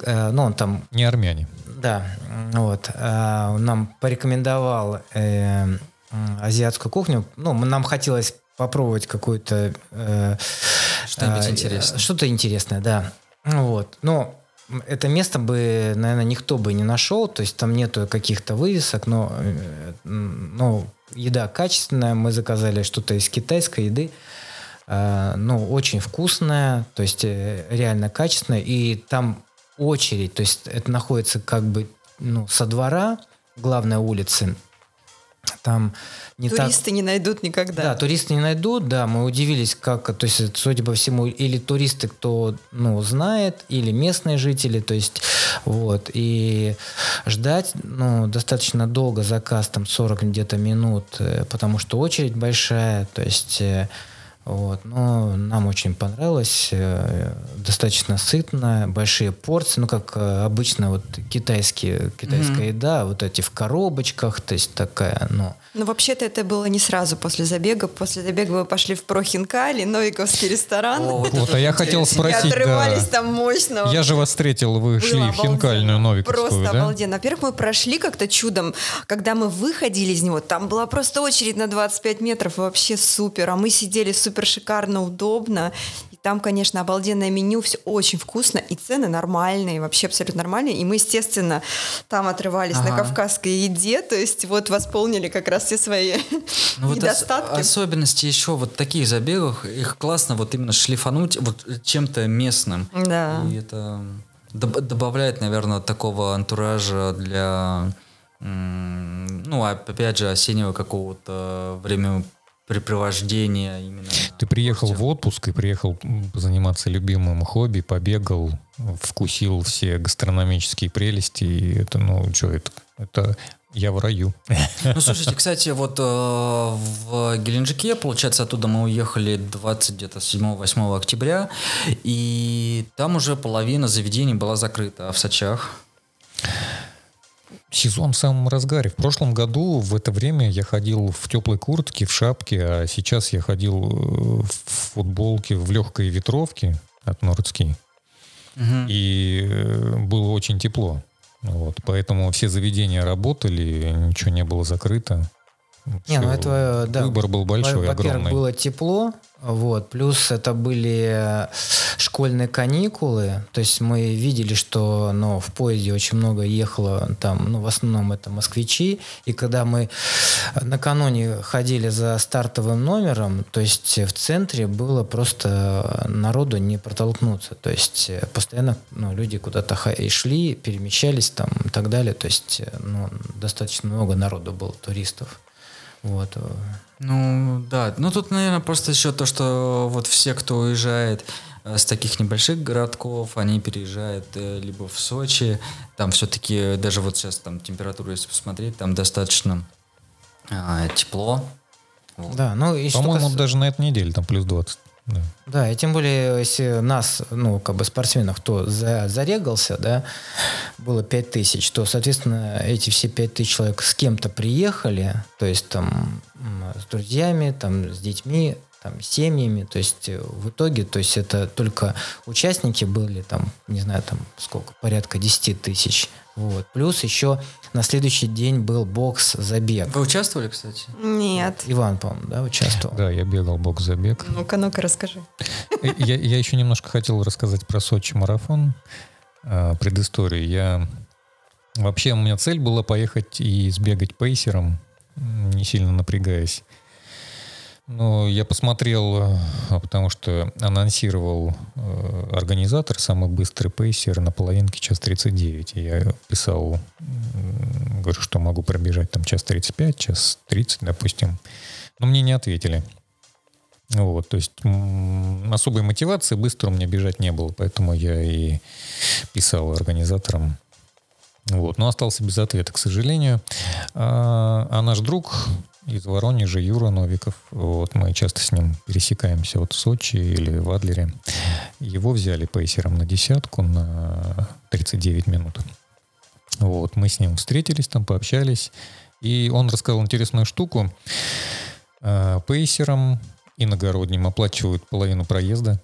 э, ну он там Не армяне. Да, вот. Нам порекомендовал азиатскую кухню. Ну, нам хотелось попробовать какую-то... Что-нибудь интересное. Что-то интересное, да. Ну Вот. Но это место бы, наверное, никто бы не нашел. То есть там нету каких-то вывесок, но, э, ну, еда качественная. Мы заказали что-то из китайской еды. А, ну, очень вкусная, то есть э, реально качественная. И там очередь, то есть это находится как бы ну, со двора главной улицы. Там не так... Туристы не найдут никогда. Да, туристы не найдут, да, мы удивились, как, то есть, судя по всему, или туристы, кто, ну, знает, или местные жители, то есть, вот, и ждать, ну, достаточно долго, заказ там 40 где-то минут, э, потому что очередь большая, то есть, э, вот, но нам очень понравилось, э, достаточно сытно, большие порции, ну, как э, обычно вот китайские, китайская еда, вот эти в коробочках, то есть такая, ну, Но вообще-то это было не сразу после забега. После забега мы пошли в Прохинкали, Новиковский ресторан. О, вот Вот, а я хотел и спросить, отрывались да. там мощно. Я же вас встретил, вы Было шли в хинкальную Новиковскую, Просто да? обалденно. Во-первых, мы прошли как-то чудом. Когда мы выходили из него, там была просто очередь на 25 метров. Вообще супер. А мы сидели супер шикарно, удобно. И там, конечно, обалденное меню, все очень вкусно. И цены нормальные, вообще абсолютно нормальные. И мы, естественно, там отрывались на Ага. кавказской еде. То есть вот восполнили как раз все свои Ну, вот ос- недостатки. особенности еще вот таких забегах, их классно вот именно шлифануть вот чем-то местным. Да. И это доб- добавляет, наверное, такого антуража для, ну, опять же, осеннего какого-то времяпрепровождения именно. Ты приехал в отпуск и приехал заниматься любимым хобби, побегал, вкусил все гастрономические прелести. И это, ну, что это? Это я в раю. Ну, слушайте, кстати, вот э, в Геленджике, получается, оттуда мы уехали 20 где-то 7-8 октября, и там уже половина заведений была закрыта, а в Сочах? Сезон в самом разгаре. В прошлом году в это время я ходил в теплой куртке, в шапке, а сейчас я ходил э, в футболке, в легкой ветровке от Нордски. И э, было очень тепло. Вот, поэтому все заведения работали, ничего не было закрыто. Не, ну это, да. Выбор был большой, Во- Во-первых, огромный. было тепло, вот, плюс это были школьные каникулы, то есть мы видели, что ну, в поезде очень много ехало, там, ну, в основном это москвичи, и когда мы накануне ходили за стартовым номером, то есть в центре было просто народу не протолкнуться, то есть постоянно ну, люди куда-то шли, перемещались там и так далее, то есть ну, достаточно много народу было, туристов. Вот. Ну, да. Ну, тут, наверное, просто еще то, что вот все, кто уезжает э, с таких небольших городков, они переезжают э, либо в Сочи, там все-таки, даже вот сейчас там температуру, если посмотреть, там достаточно а, тепло. Вот. Да, ну и По-моему, кас- даже на этой неделе там плюс 20. Да. Да, и тем более, если нас, ну, как бы спортсменов, кто за, зарегался, да, было 5 тысяч, то, соответственно, эти все 5 тысяч человек с кем-то приехали, то есть там с друзьями, там с детьми, там семьями, то есть э, в итоге, то есть это только участники были, там, не знаю, там сколько, порядка 10 тысяч, вот. Плюс еще на следующий день был бокс-забег. Вы участвовали, кстати? Нет. Иван, по-моему, да, участвовал? Да, я бегал бокс-забег. Ну-ка, ну-ка, расскажи. Э, Я, я еще немножко хотел рассказать про Сочи марафон, э, предысторию. Я вообще у меня цель была поехать и сбегать пейсером, не сильно напрягаясь. Но я посмотрел, э, потому что анонсировал э, организатор самый быстрый пейсер на половинке час 39. И я писал, м, говорю, что могу пробежать там час 35, час 30, допустим. Но мне не ответили. Вот, то есть м, особой мотивации быстро у меня бежать не было, поэтому я и писал организаторам. Вот, но остался без ответа, к сожалению. А, а наш друг из Воронежа, Юра Новиков, вот, мы часто с ним пересекаемся вот в Сочи или в Адлере. Его взяли пейсером на десятку на 39 минут. Вот, мы с ним встретились там, пообщались. И он рассказал интересную штуку. Э, Пейсерам иногородним оплачивают половину проезда.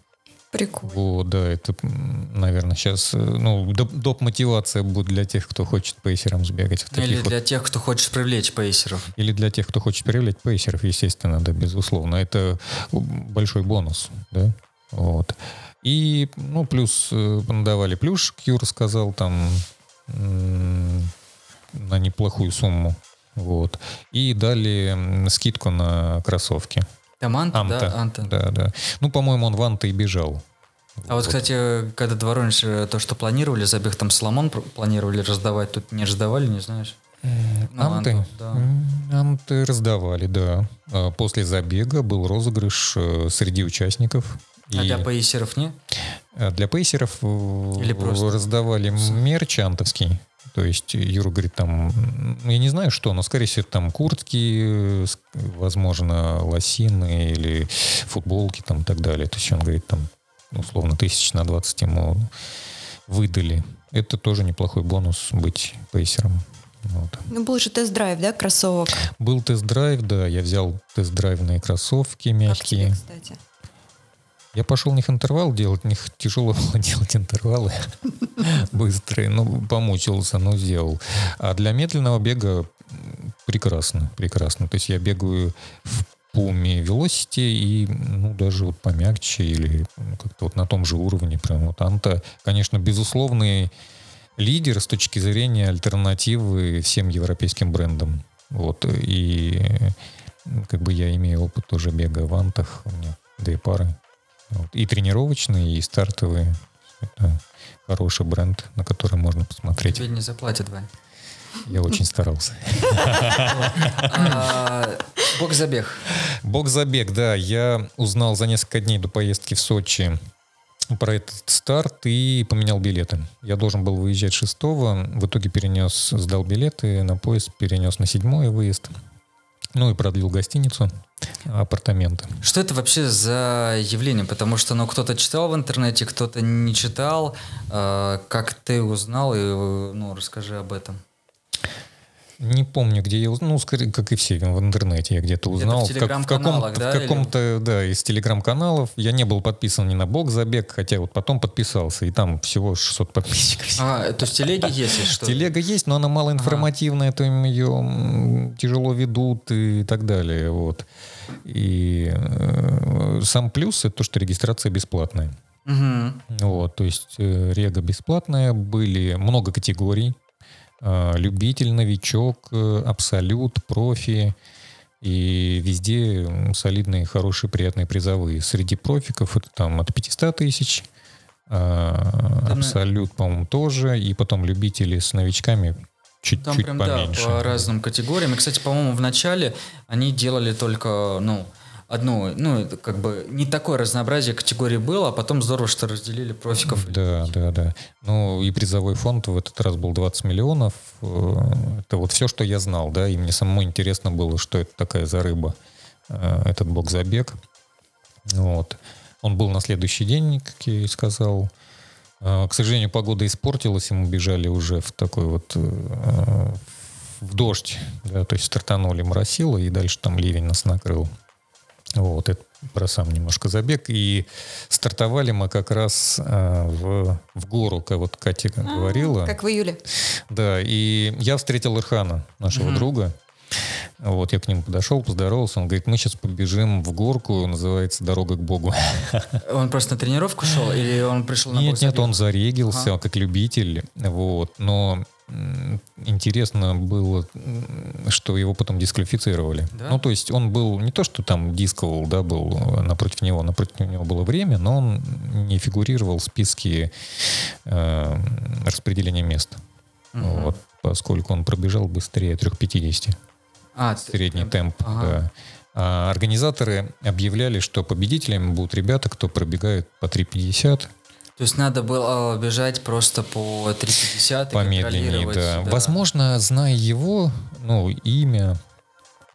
Прикольно. Вот, да, это, наверное, сейчас, э, ну, доп, доп. мотивация будет для тех, кто хочет пейсером сбегать. В таких Или вот- для тех, кто хочет привлечь пейсеров. Или для тех, кто хочет привлечь пейсеров, естественно, да, безусловно. Это большой бонус, да, вот. И, ну, плюс э, надавали плюшек, Юра сказал, там, на неплохую сумму, вот. И дали скидку на кроссовки. Там Анта, Амта. да? Анта. Да, да. Ну, по-моему, он в Анта и бежал. А вот, кстати, когда до Воронежа то, что планировали, забег там Соломон планировали раздавать, тут не раздавали, не знаешь? Ну, Анты? Анту, да. М, Анты раздавали, да. А После забега был розыгрыш э, среди участников. А для пейсеров не? А Для пейсеров э, Или просто? раздавали мерч антовский. То есть Юра говорит, там, ну, я не знаю что, но, скорее всего, там куртки, э, возможно, лосины или футболки там и так далее. То есть он говорит, там, условно, тысяч на 20 ему выдали. Это тоже неплохой бонус быть пейсером. Вот. Ну, был же тест-драйв, да, кроссовок? Был тест-драйв, да, я взял тест-драйвные кроссовки Как тебе, мягкие. кстати? Я пошел них интервал делать, них тяжело было делать интервалы быстрые, ну, помучился, но сделал. А для медленного бега прекрасно, прекрасно. То есть я бегаю в Пуме Velocity и, ну, даже вот помягче или ну, как-то вот на том же уровне. Прям вот Анта, конечно, безусловный лидер с точки зрения альтернативы всем европейским брендам. Вот, и как бы я имею опыт тоже бега в Антах, у меня две пары. Вот. И тренировочные, и стартовые. Это хороший бренд, на который можно посмотреть. Тебе не заплатят, Вань. Я очень старался. А, Бог-забег. Бог-забег, да. Я узнал за несколько дней до поездки в Сочи про этот старт и поменял билеты. Я должен был выезжать 6 в итоге перенес, сдал билеты на поезд, перенес на седьмой выезд. Ну и продлил гостиницу, апартаменты. Что это вообще за явление? Потому что, ну, кто-то читал в интернете, кто-то не читал. А, Как ты узнал? И, ну, расскажи об этом. Не помню, где я узнал, ну, скорее, как и все, в интернете я где-то Где-то в узнал. как- телеграм-каналах, каком-то, да, в или- каком-то, да, из телеграм-каналов. Я не был подписан ни на бог забег, хотя вот потом подписался, и там всего 600 подписчиков. А, то есть телеги есть, что? Телега есть, но она малоинформативная, то им ее тяжело ведут и так далее. Вот. И э, сам плюс это то, что регистрация бесплатная. Мгм. Вот, то есть э, рега бесплатная, были много категорий. Э, любитель, новичок, э, абсолют, профи. И везде солидные, хорошие, приятные призовые. Среди профиков это там от 500 тысяч. а, Там, э, абсолют, по-моему, тоже. И потом любители с новичками чуть-чуть Там прям, поменьше. да, по разным категориям. И, кстати, по-моему, в начале они делали только, ну, одну, ну, как бы не такое разнообразие категорий было, а потом здорово, что разделили профиков. Да, да, да. Ну и призовой фонд в этот раз был 20 миллионов. Э, Это вот все, что я знал, да, и мне самому интересно было, что это такая за рыба, э, этот бог-забег. Вот. Он был на следующий день, как я и сказал. Э, К сожалению, погода испортилась, и мы бежали уже в такой вот в дождь, да, то есть стартанули моросило, и дальше там ливень нас накрыл. Вот, это про сам немножко забег. И стартовали мы как раз а, в, в гору, как вот Катя говорила. А, Как в июле. Да, и я встретил Ирхана, нашего Мгм. друга. Вот, я к нему подошел, поздоровался. Он говорит, мы сейчас побежим в горку, называется «Дорога к Богу». Он просто на тренировку шел или он пришел на Нет, нет, он зарегился Ага. как любитель, вот, но интересно было, что его потом дисквалифицировали. Да? Ну, то есть он был не то, что там дисковал, да, был э, напротив него, напротив него было время, но он не фигурировал в списке э, распределения мест. Мгм. Вот, поскольку он пробежал быстрее 3.50 А, ты- средний темп. Ага. Да. А организаторы объявляли, что победителями будут ребята, кто пробегает по 3.50, То есть надо было бежать просто по 350 и помедленнее, контролировать, да. Возможно, зная его, ну, имя,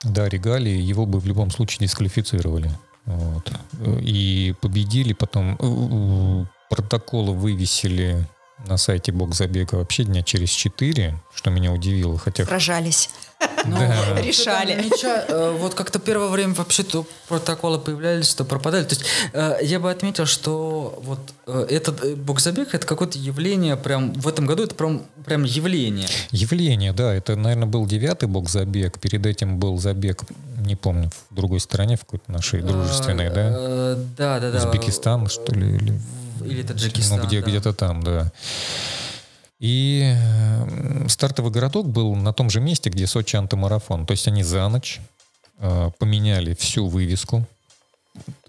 да, регалии, его бы в любом случае дисквалифицировали. Вот. И победили потом, э, э, протоколы вывесили на сайте Бокзабега вообще дня через 4, что меня удивило. Хотя Сражались. Да. Решали. Э, вот как-то первое время вообще то протоколы появлялись, то пропадали. То есть э, я бы отметил, что вот э, этот боксабег это какое-то явление прям в этом году это прям прям явление. Явление, да, это, наверное, был девятый бокс-забег. Перед этим был забег, не помню, в другой стране, в какой-то нашей дружественной, да? Да, да, да. Узбекистан, что ли? Или, Или Таджикистан. ну, где, да. где-то там, да. И э, стартовый городок был на том же месте, где Сочи антимарафон. То есть они за ночь э, поменяли всю вывеску.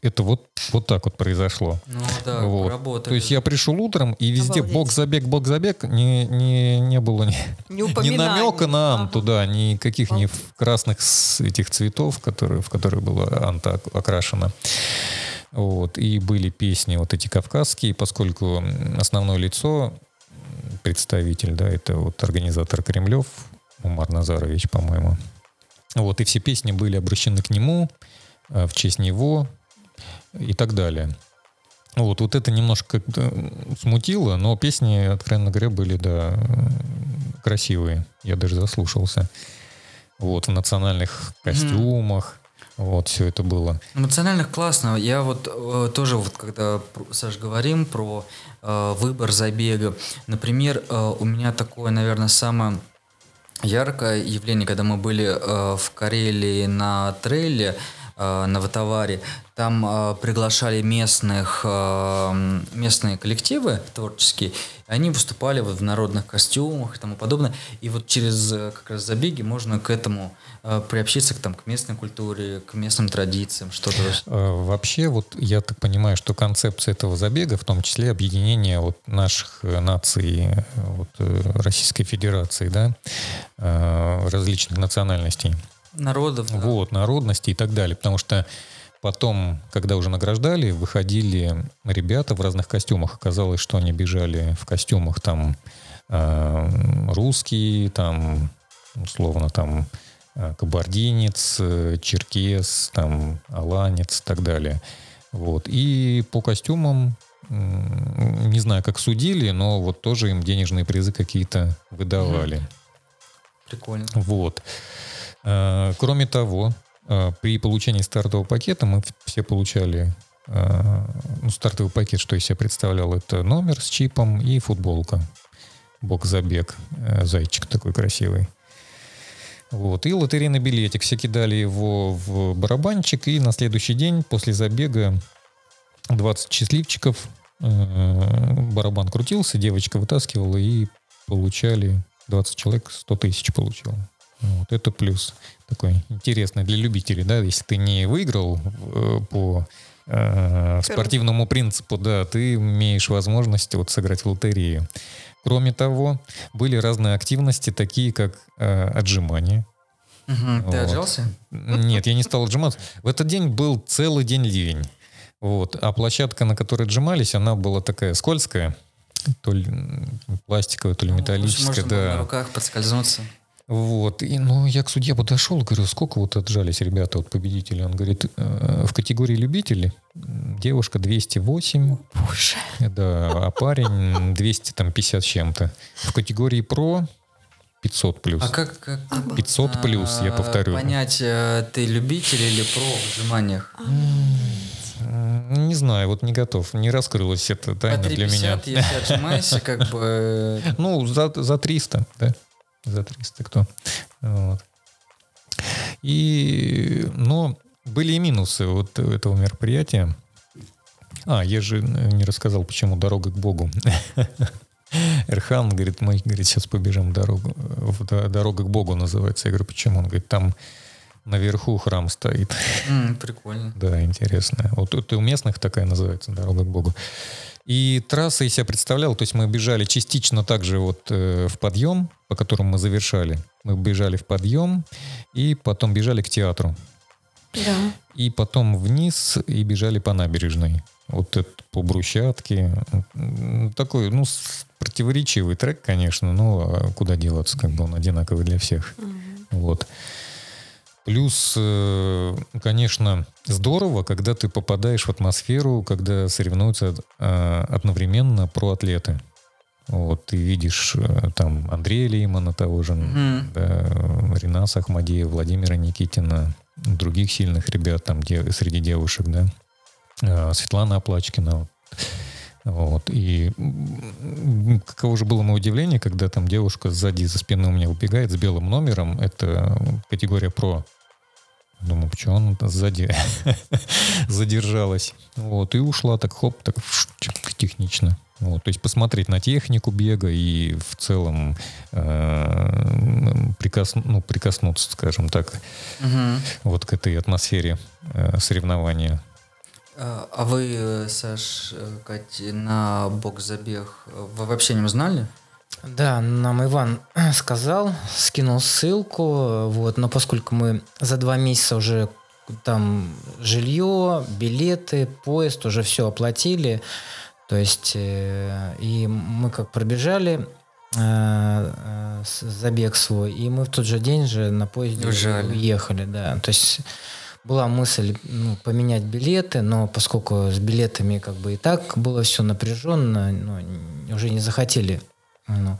Это вот, вот так вот произошло. Ну да, Вот. работали. То есть я пришел утром, и везде Обалдеть. бок-забег, бок-забег, не, не, не было ни, Не ни намека на Ага. Анту, да, никаких ни в красных с- этих цветов, которые, в которые была Анта ок- окрашена. Вот. И были песни вот эти кавказские, поскольку основное лицо, представитель, да, это вот организатор Кремлев, Умар Назарович, по-моему. Вот, и все песни были обращены к нему, э, в честь него и так далее. Вот, вот это немножко м, смутило, но песни, откровенно говоря, были, да, красивые. Я даже заслушался. Вот, в национальных костюмах. Вот, все это было. Эмоциональных классно. Я вот э, тоже вот когда, Саш, говорим про э, выбор забега. Например, э, у меня такое, наверное, самое яркое явление, когда мы были э, в Карелии на трейле, э, на Ватаваре, там э, приглашали местных, э, местные коллективы творческие, и они выступали вот в народных костюмах и тому подобное. И вот через э, как раз забеги можно к этому э, приобщиться, к, там, к местной культуре, к местным традициям, что-то. Э, Вообще, вот я так понимаю, что концепция этого забега, в том числе объединение вот наших э, наций э, вот, э, Российской Федерации, да, э, различных национальностей, Народов. да. вот, народностей и так далее. Потому что потом, когда уже награждали, выходили ребята в разных костюмах. Оказалось, что они бежали в костюмах там э, русские, там условно там э, кабардинец, э, черкес, там аланец и так далее. Вот. И по костюмам, не знаю, как судили, но вот тоже им денежные призы какие-то выдавали. Прикольно. Вот. Э, Кроме того, э, при получении стартового пакета мы все получали э, ну, стартовый пакет, что из себя представлял, это номер с чипом и футболка. Бок-забег. э, Зайчик такой красивый. Вот. И лотерейный билетик. Все кидали его в барабанчик, и на следующий день после забега 20 счастливчиков барабан крутился, девочка вытаскивала и получали 20 человек, 100 тысяч получил. Вот это плюс такой интересный для любителей, да, если ты не выиграл э, по э, спортивному принципу, да, ты имеешь возможность вот сыграть в лотерею. Кроме того, были разные активности, такие как э, отжимания. Ты Вот. отжался? Нет, я не стал отжиматься. В этот день был целый день ливень. Вот. А площадка, на которой отжимались, она была такая скользкая. То ли пластиковая, то ли металлическая, Можно было на да. руках подскользнуться. Вот. И, ну, я к судье подошел, говорю, сколько вот отжались ребята, вот победители? Он говорит, «Э, в категории любителей м, девушка 208, Боже. да, а парень 250 с чем-то. В категории про 500 плюс. А как, как 500 плюс, я а, повторю. понять, э, ты любитель или про в отжиманиях? Не знаю, вот не готов. Не раскрылась эта По тайна для меня. 3,50, если отжимаешься, как бы... Ну, за, за 300, да. За 300 кто. Вот. И, но были и минусы вот этого мероприятия. А, я же не рассказал, почему дорога к Богу. Эрхан говорит, мы, говорит, сейчас побежим дорогу. Дорога к Богу называется. Я говорю, почему? Он говорит, там наверху храм стоит. м, Прикольно. Да, интересно. Вот это у местных такая называется «Дорога к Богу». И трасса из себя представляла, то есть мы бежали частично также вот э, в подъем, по которому мы завершали. Мы бежали в подъем и потом бежали к театру. Да. И потом вниз и бежали по набережной. Вот это по брусчатке. Такой, ну, противоречивый трек, конечно, но а куда деваться, как бы он одинаковый для всех. Вот. Плюс, э, конечно, здорово, когда ты попадаешь в атмосферу, когда соревнуются э, одновременно проатлеты. Вот, ты видишь э, там Андрея Леймана того же, Мгм. да, Ренаса Ахмадея, Владимира Никитина, других сильных ребят там де- среди девушек, да, А, Светлана Оплачкина. Вот. И каково же было мое удивление, когда там девушка сзади за спины у меня убегает с белым номером. Это категория про. Думаю, почему она сзади задержалась. Вот, и ушла так хоп, так технично. Вот, то есть посмотреть на технику бега и в целом э, прикос, ну, прикоснуться, скажем так, Мгм. вот к этой атмосфере э, соревнования. А а вы, э, Саш, э, Кать, на бокс-забег э, вы вообще не знали? Да, нам Иван сказал, скинул ссылку, вот, но поскольку мы за два месяца уже там жилье, билеты, поезд, уже все оплатили, то есть и мы как пробежали забег свой, и мы в тот же день же на поезде Уезжали. уехали, да, то есть была мысль ну, поменять билеты, но поскольку с билетами как бы и так было все напряженно, ну, уже не захотели, ну,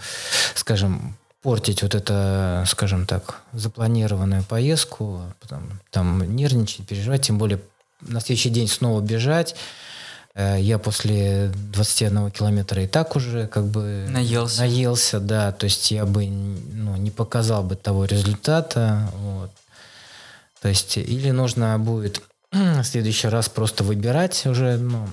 скажем, портить вот это, скажем так, запланированную поездку, потом, там нервничать, переживать, тем более на следующий день снова бежать. Э, Я после 21 километра и так уже как бы Наелся. наелся, да, то есть я бы ну, не показал бы того результата, вот. То есть или нужно будет в следующий раз просто выбирать уже ну,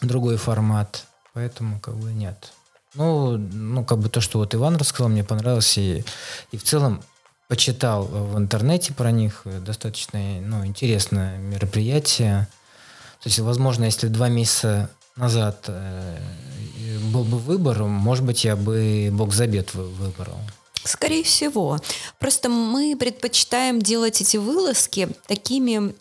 другой формат, поэтому как бы нет. Ну, ну, как бы то, что вот Иван рассказал, мне понравилось, и, и в целом почитал в интернете про них, достаточно ну, интересное мероприятие. То есть, возможно, если два месяца назад э, был бы выбор, может быть, я бы бокс-забег вы- выбрал. Скорее всего. Просто мы предпочитаем делать эти вылазки такими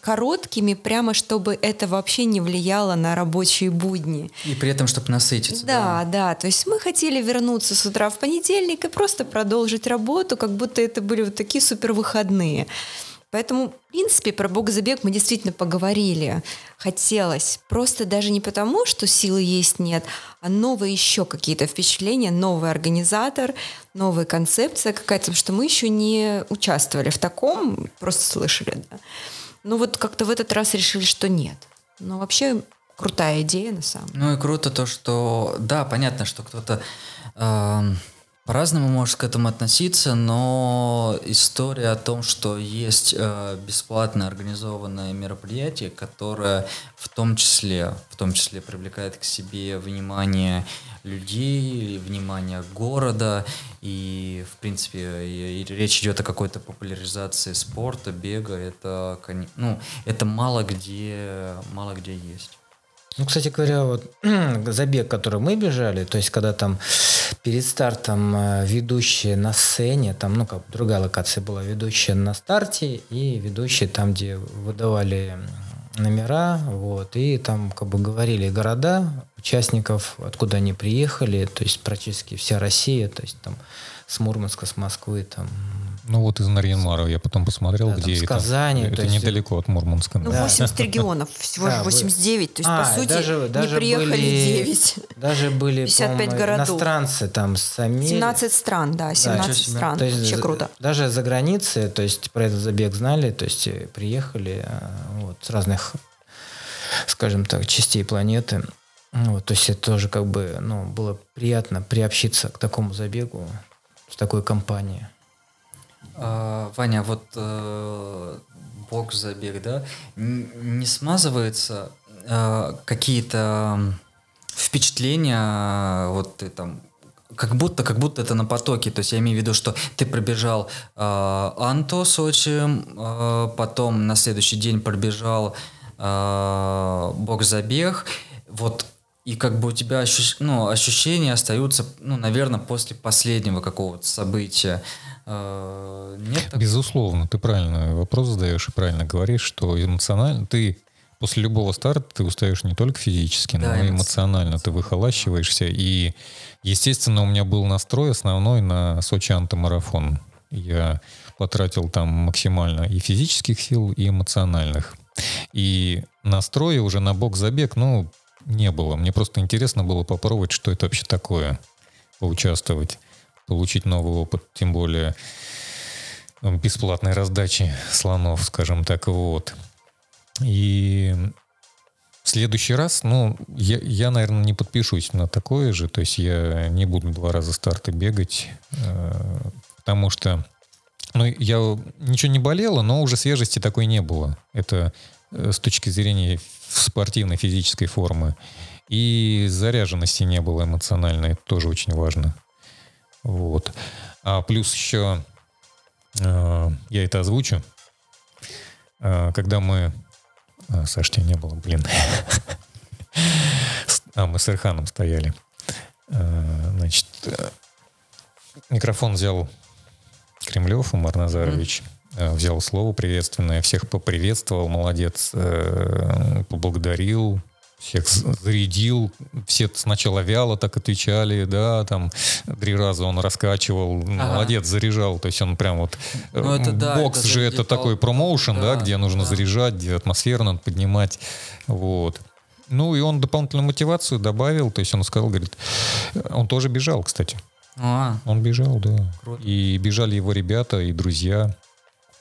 короткими, прямо чтобы это вообще не влияло на рабочие будни. И при этом, чтобы насытиться. Да, да, то есть мы хотели вернуться с утра в понедельник и просто продолжить работу, как будто это были вот такие супер выходные. Поэтому, в принципе, про бог-забег мы действительно поговорили. Хотелось. Просто даже не потому, что силы есть нет, а новые еще какие-то впечатления, новый организатор, новая концепция какая-то, что мы еще не участвовали в таком, просто слышали, да. Ну вот как-то в этот раз решили, что нет. Но вообще крутая идея на самом деле. Ну и круто то, что да, понятно, что кто-то эм, по-разному может к этому относиться, но история о том, что есть э, бесплатно организованное мероприятие, которое в том числе, в том числе привлекает к себе внимание людей, внимание города, и в принципе и- и речь идет о какой-то популяризации спорта, бега, это, ну, это мало где, мало где есть. Ну, кстати говоря, вот забег, который мы бежали, то есть когда там перед стартом э, ведущие на сцене, там, ну, как другая локация была, ведущая на старте и ведущие там, где выдавали номера, вот, и там как бы говорили города участников, откуда они приехали, то есть практически вся Россия, то есть там с Мурманска, с Москвы, там, Ну вот из Нарьян-Мара я потом посмотрел, Да, там где с это. Казани, Это то есть- недалеко от Мурманска. Ну, Да. 80 регионов, всего Да, же вы- 89. То есть, А, по сути, даже- не даже приехали были- 9. Даже были, 55 по-моему, городов. иностранцы там с Америки. 17 стран, да, 17 стран. То есть Вообще круто. Даже за границей, то есть про этот забег знали, то есть приехали э, вот, с разных, скажем так, частей планеты. Вот, то есть это тоже как бы, ну, было приятно приобщиться к такому забегу с такой компанией. А, Ваня, вот э, бокс-забег, да, н- не смазываются э, какие-то впечатления, вот ты там, как будто, как будто это на потоке, то есть я имею в виду, что ты пробежал э, Анто Сочи, э, потом на следующий день пробежал э, бокс-забег, вот и как бы у тебя ощущ- ну, ощущения остаются, ну, наверное, после последнего какого-то события. Нет так- Безусловно, ты правильно вопрос задаешь и правильно говоришь, что эмоционально ты после любого старта ты устаешь не только физически, Да, но и эмоционально. ты выхолащиваешься. И, естественно, у меня был настрой основной на Сочи антимарафон. Я потратил там максимально и физических сил, и эмоциональных. И настрой уже на бок-забег, ну, не было. Мне просто интересно было попробовать, что это вообще такое. Поучаствовать, получить новый опыт, тем более ну, бесплатной раздачи слонов, скажем так, вот. И в следующий раз, ну, я, я, наверное, не подпишусь на такое же, то есть я не буду два раза старты бегать, э, потому что, ну, я ничего не болело, но уже свежести такой не было. Это э, с точки зрения спортивной физической формы. И заряженности не было эмоциональной, это тоже очень важно. Вот. А плюс еще, э, я это озвучу, э, когда мы а, Саш, тебя не было, блин. А, мы с Ирханом стояли. А, значит, э, микрофон взял Кремлев, Умар Назарович. А, взял слово приветственное, всех поприветствовал, молодец, э, поблагодарил, всех зарядил, все сначала вяло так отвечали, да, там три раза он раскачивал, ага. молодец, заряжал, то есть он прям вот, ну, это, да, бокс это же это такой промоушен, да, да, где нужно да. заряжать, где атмосферу надо поднимать, вот. Ну и он дополнительную мотивацию добавил, то есть он сказал, говорит, он тоже бежал, кстати. А. Он бежал, да. Круто. И бежали его ребята и друзья.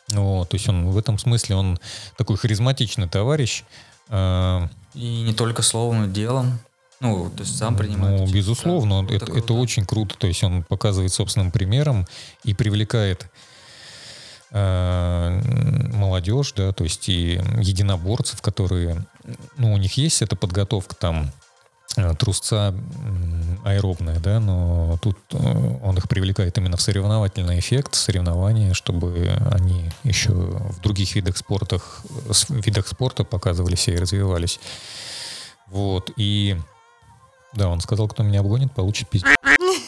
Вот, то есть он в этом смысле он такой харизматичный товарищ. А, и не только словом, но и делом. Ну, то есть сам принимает. Ну, безусловно, да, это, это, это очень круто. То есть он показывает собственным примером и привлекает э, молодежь, да, то есть и единоборцев, которые, ну, у них есть эта подготовка там трусца аэробная, да, но тут э, он их привлекает именно в соревновательный эффект, соревнования, чтобы они еще в других видах, спортах, видах спорта показывали себя и развивались. Вот, и да, он сказал, кто меня обгонит, получит пиздец.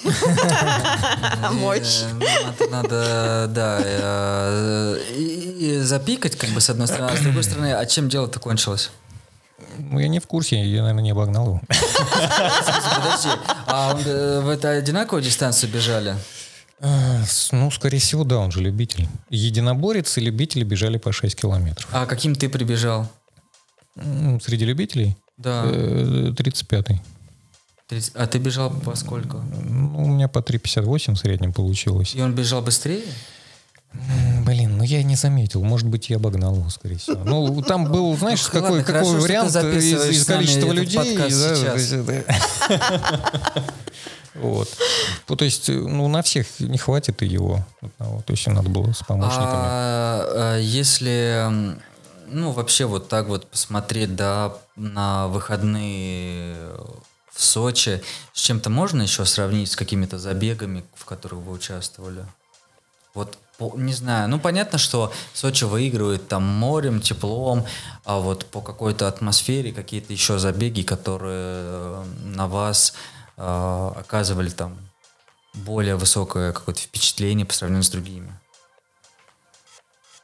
Мощь. Надо, надо, да, запикать, как бы, с одной стороны, а с другой стороны, а чем дело-то кончилось? Ну, я не в курсе, я, наверное, не обогнал его. Подожди, а э, в это одинаковую дистанцию бежали? А, ну, скорее всего, да, он же любитель. Единоборец и любители бежали по 6 километров. А каким ты прибежал? Среди любителей? Да. 35-й. Э, а ты бежал по сколько? Ну, у меня по 3,58 в среднем получилось. И он бежал быстрее? Блин, ну я не заметил. Может быть, я обогнал его, скорее всего. Ну, там был, знаешь, какой, какой вариант из, из количества людей. Вот. Ну, то есть, ну, на всех не хватит и его одного. То есть, надо было с помощниками. А, а, если, ну, вообще вот так вот посмотреть, да, на выходные в Сочи, с чем-то можно еще сравнить с какими-то забегами, в которых вы участвовали? Вот не знаю, ну понятно, что Сочи выигрывает там морем, теплом, а вот по какой-то атмосфере какие-то еще забеги, которые э, на вас э, оказывали там более высокое какое-то впечатление по сравнению с другими.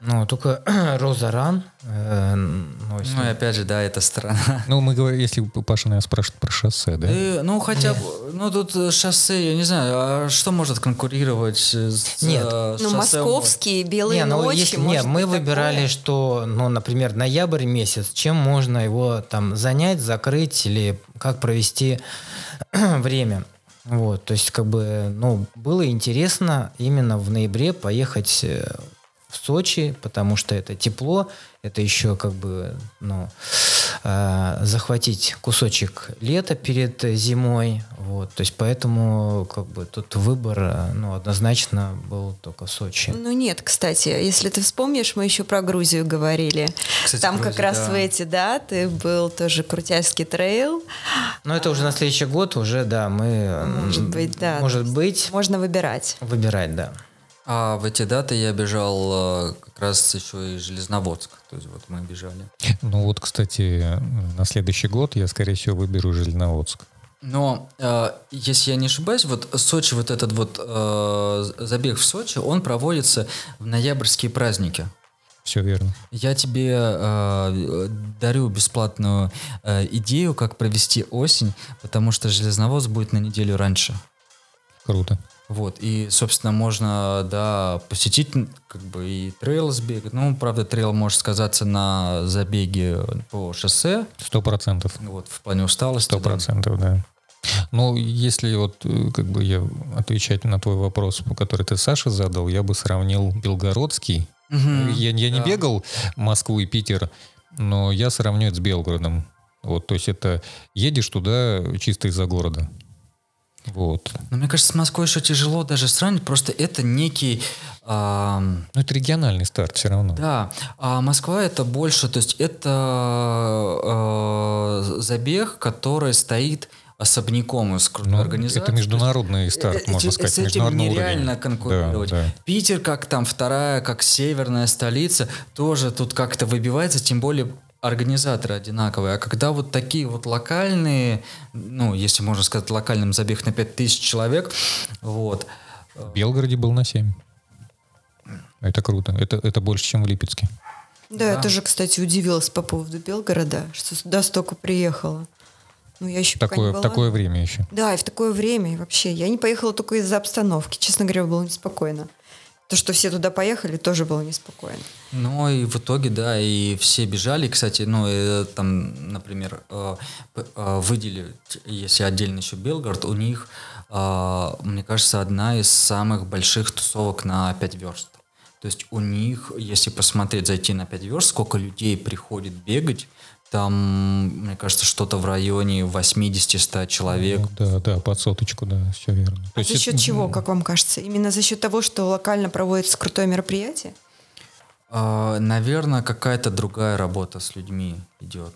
Ну, только Роза Ран. Э, ну, если... ну, и опять же, да, это страна. Ну, мы говорим, если Паша нас спрашивает про шоссе, да? И, ну, хотя бы, ну, тут э, шоссе, я не знаю, а что может конкурировать с Нет, э, ну, московские, белые не, ну, ночи, если, Нет, мы такое? выбирали, что, ну, например, ноябрь месяц, чем можно его там занять, закрыть или как провести время. Вот, то есть, как бы, ну, было интересно именно в ноябре поехать э, в Сочи, потому что это тепло, это еще как бы ну, э, захватить кусочек лета перед зимой, вот, то есть поэтому как бы тут выбор ну, однозначно был только в Сочи. Ну нет, кстати, если ты вспомнишь, мы еще про Грузию говорили. Кстати, Там Грузия, как раз да. в эти даты был тоже Крутяйский трейл. Но это уже на следующий год уже, да, мы... Может быть, да. Может быть. Можно выбирать. Выбирать, да. А в эти даты я бежал э, как раз еще и Железноводск. То есть вот мы бежали. Ну вот, кстати, на следующий год я, скорее всего, выберу Железноводск. Но, э, если я не ошибаюсь, вот Сочи, вот этот вот э, забег в Сочи, он проводится в ноябрьские праздники. Все верно. Я тебе э, дарю бесплатную э, идею, как провести осень, потому что Железноводск будет на неделю раньше. Круто. Вот, и, собственно, можно, да, посетить, как бы, и трейл сбегать. Ну, правда, трейл может сказаться на забеге по шоссе. Сто процентов. Вот, в плане усталости. Сто процентов, да. Ну, если вот, э, как бы я отвечать на твой вопрос, который ты Саша задал, я бы сравнил Белгородский. Мгм. Я, я не Да. бегал Москву и Питер, но я сравню это с Белгородом. Вот, то есть это едешь туда чисто из-за города. Вот. Но мне кажется, с Москвой еще тяжело даже сравнить, просто это некий... ам, Но это региональный старт все равно. Да, а Москва это больше, то есть это э, забег, который стоит особняком из крупной Ну, организации. это международный старт, Э, можно эти- сказать, с этим нереально уровня. конкурировать. Да, да. Питер, как там вторая, как северная столица, тоже тут как-то выбивается, тем более организаторы одинаковые. А когда вот такие вот локальные, ну, если можно сказать, локальным забег на 5000 человек, вот, В Белгороде был на 7. Это круто. Это, это больше, чем в Липецке. Да, я Да. тоже, кстати, удивилась по поводу Белгорода, что сюда столько приехало. Ну, я еще пока не Такое, была. такое время еще. Да, и в такое время и вообще. Я не поехала только из-за обстановки. Честно говоря, было неспокойно. То, что все туда поехали, тоже было неспокойно. Ну и в итоге, да, и все бежали. Кстати, ну, э, там, например, э, э, выделить, если отдельно еще Белгород, у них, мне кажется, одна из самых больших тусовок на 5 верст. То есть у них, если посмотреть, зайти на 5 верст, сколько людей приходит бегать, там, мне кажется, что-то в районе 80-100 человек. Ну, Да, да, под соточку, да, все верно. А есть за это- счет чего, как вам кажется? Именно за счет того, что локально проводится крутое мероприятие? наверное, какая-то другая работа с людьми идет.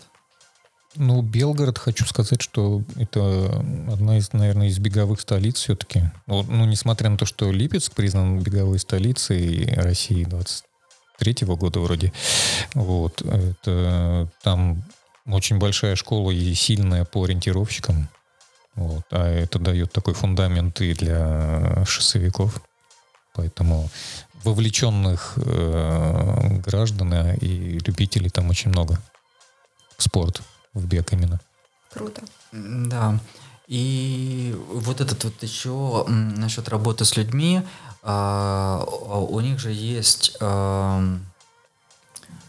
Ну, Белгород, хочу сказать, что это одна из, наверное, из беговых столиц все-таки. Вот, ну, несмотря на то, что Липецк признан беговой столицей России 23 года вроде. Вот. Это, там очень большая школа и сильная по ориентировщикам. Вот. А это дает такой фундамент и для шоссовиков. Поэтому вовлеченных э, граждан э, и любителей там очень много. В спорт, в бег именно. Круто. Да. И вот этот вот еще насчет работы с людьми, а, у них же есть ам,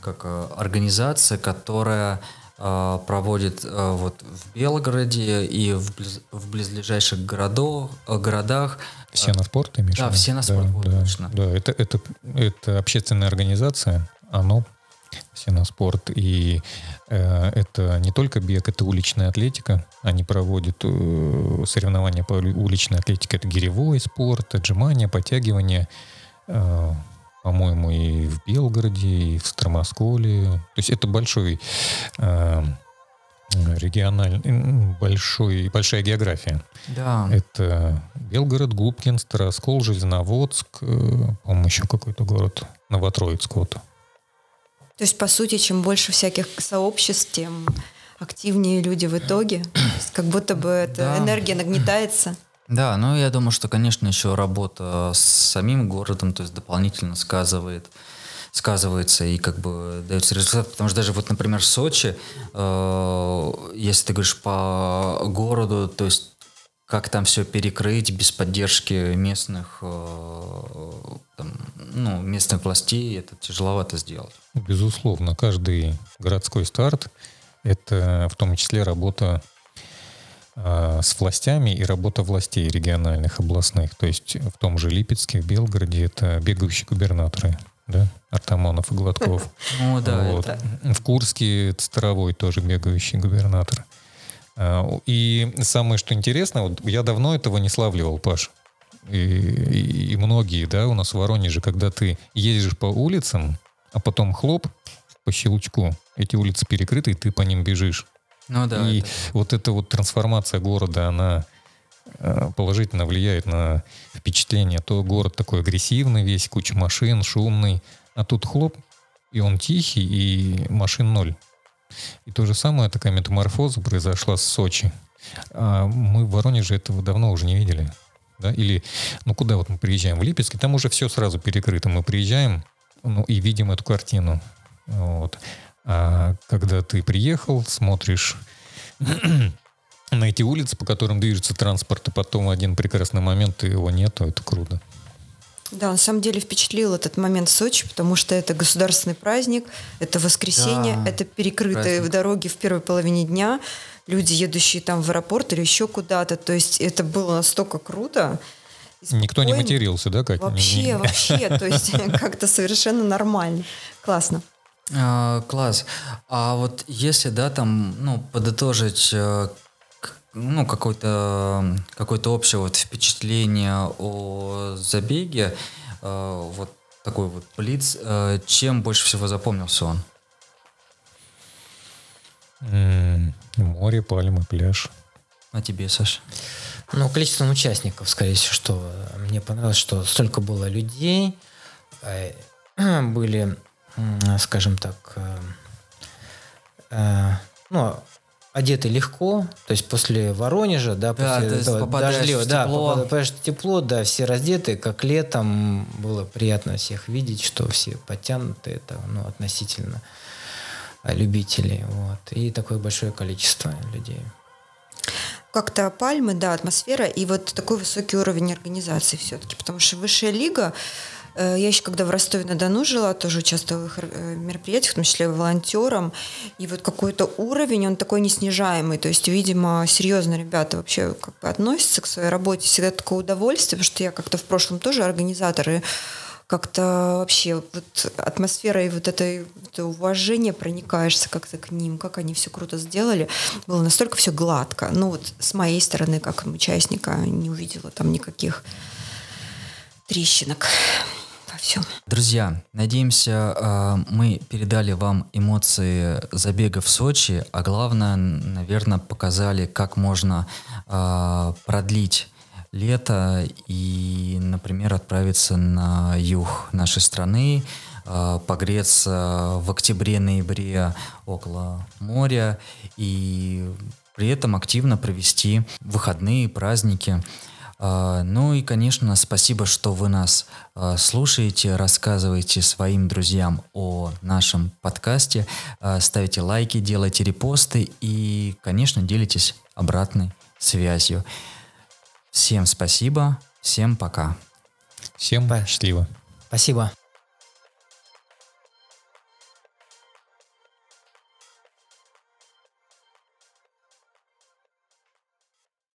как а, организация, которая а, проводит а, вот в Белгороде и в, близ- в близлежащих городах, городах Все на спорт, имеешь? да? «Все на спорт», вот да, точно. Да, это, это, это общественная организация, оно все на спорт. И э, это не только бег, это уличная атлетика. Они проводят э, соревнования по ули- уличной атлетике. Это гиревой спорт, отжимания, подтягивания. Э, по-моему, и в Белгороде, и в Стромосколе. То есть это большой э, региональный, большой, большая география. Да. Это Белгород, Губкин, Староскол, Железноводск, э, по-моему, еще какой-то город, Новотроицк. Вот. То есть, по сути, чем больше всяких сообществ, тем активнее люди в итоге. Как будто бы эта Да. энергия нагнетается. Да, ну я думаю, что, конечно, еще работа с самим городом, то есть дополнительно сказывает, сказывается и как бы дается результат, потому что даже вот, например, в Сочи, э, если ты говоришь по городу, то есть как там все перекрыть без поддержки местных, э, там, ну, местных властей, это тяжеловато сделать. Безусловно, каждый городской старт – это в том числе работа а, с властями и работа властей региональных, областных. То есть в том же Липецке, в Белгороде это бегающие губернаторы, да, Артамонов и Гладков. Ну да, В Курске Старовой тоже бегающий губернатор. А, И самое, что интересно, вот я давно этого не славливал, Паш. И, и- и многие, да, у нас в Воронеже, когда ты ездишь по улицам, а потом хлоп, по щелчку, эти улицы перекрыты, и ты по ним бежишь. ну да, и это- вот эта вот трансформация города, она э, положительно влияет на впечатление. То город такой агрессивный весь, куча машин, шумный, а тут хлоп, и он тихий, и машин ноль. И то же самое, такая метаморфоза произошла с Сочи. А мы в Воронеже этого давно уже не видели. Да? Или, ну куда вот мы приезжаем? В Липецк, и там уже все сразу перекрыто. Мы приезжаем, ну и видим эту картину. Вот. А когда ты приехал, смотришь на эти улицы, по которым движется транспорт, и потом в один прекрасный момент его нету, это круто. Да, на самом деле впечатлил этот момент в Сочи, потому что это государственный праздник, это воскресенье, Да, это перекрытые праздник. дороги в первой половине дня, люди, едущие там в аэропорт или еще куда-то. То есть это было настолько круто. и Никто не спокойно. матерился, да, Катя? Вообще, Не- вообще, то есть как-то совершенно нормально. Классно. А, класс. А вот если, да, там, ну, подытожить, э, ну, какое-то какое общее вот впечатление о забеге, э, вот такой вот блиц, э, чем больше всего запомнился он? Море, пальмы, пляж. А тебе, Саша? Ну, количеством участников, скорее всего, что мне понравилось, что столько было людей, э, были, скажем так, э, э, ну, одеты легко, то есть после Воронежа, да, Да, после то есть этого в да, попадаешь в тепло, да, все раздеты, как летом, было приятно всех видеть, что все подтянуты, это, ну, относительно э, любителей, вот, и такое большое количество людей. Как-то пальмы, да, атмосфера и вот такой высокий уровень организации все-таки, потому что высшая лига, я еще когда в Ростове-на-Дону жила, тоже участвовала в их э, мероприятиях, в том числе волонтером, и вот какой-то уровень, он такой неснижаемый, то есть, видимо, серьезно ребята вообще как бы относятся к своей работе, всегда такое удовольствие, потому что я как-то в прошлом тоже организатор, и как-то вообще вот атмосфера и вот это, это уважение проникаешься как-то к ним, как они все круто сделали. Было настолько все гладко. Ну вот с моей стороны, как участника, не увидела там никаких трещинок во всем. Друзья, надеемся, э, мы передали вам эмоции забега в Сочи, а главное, наверное, показали, как можно э, продлить лето и, например, отправиться на юг нашей страны, э, погреться в октябре-ноябре около моря и при этом активно провести выходные, праздники. А, Ну и, конечно, спасибо, что вы нас а, слушаете, рассказываете своим друзьям о нашем подкасте, а, ставите лайки, делайте репосты и, конечно, делитесь обратной связью. Всем спасибо, всем пока. Всем счастливо. Спасибо.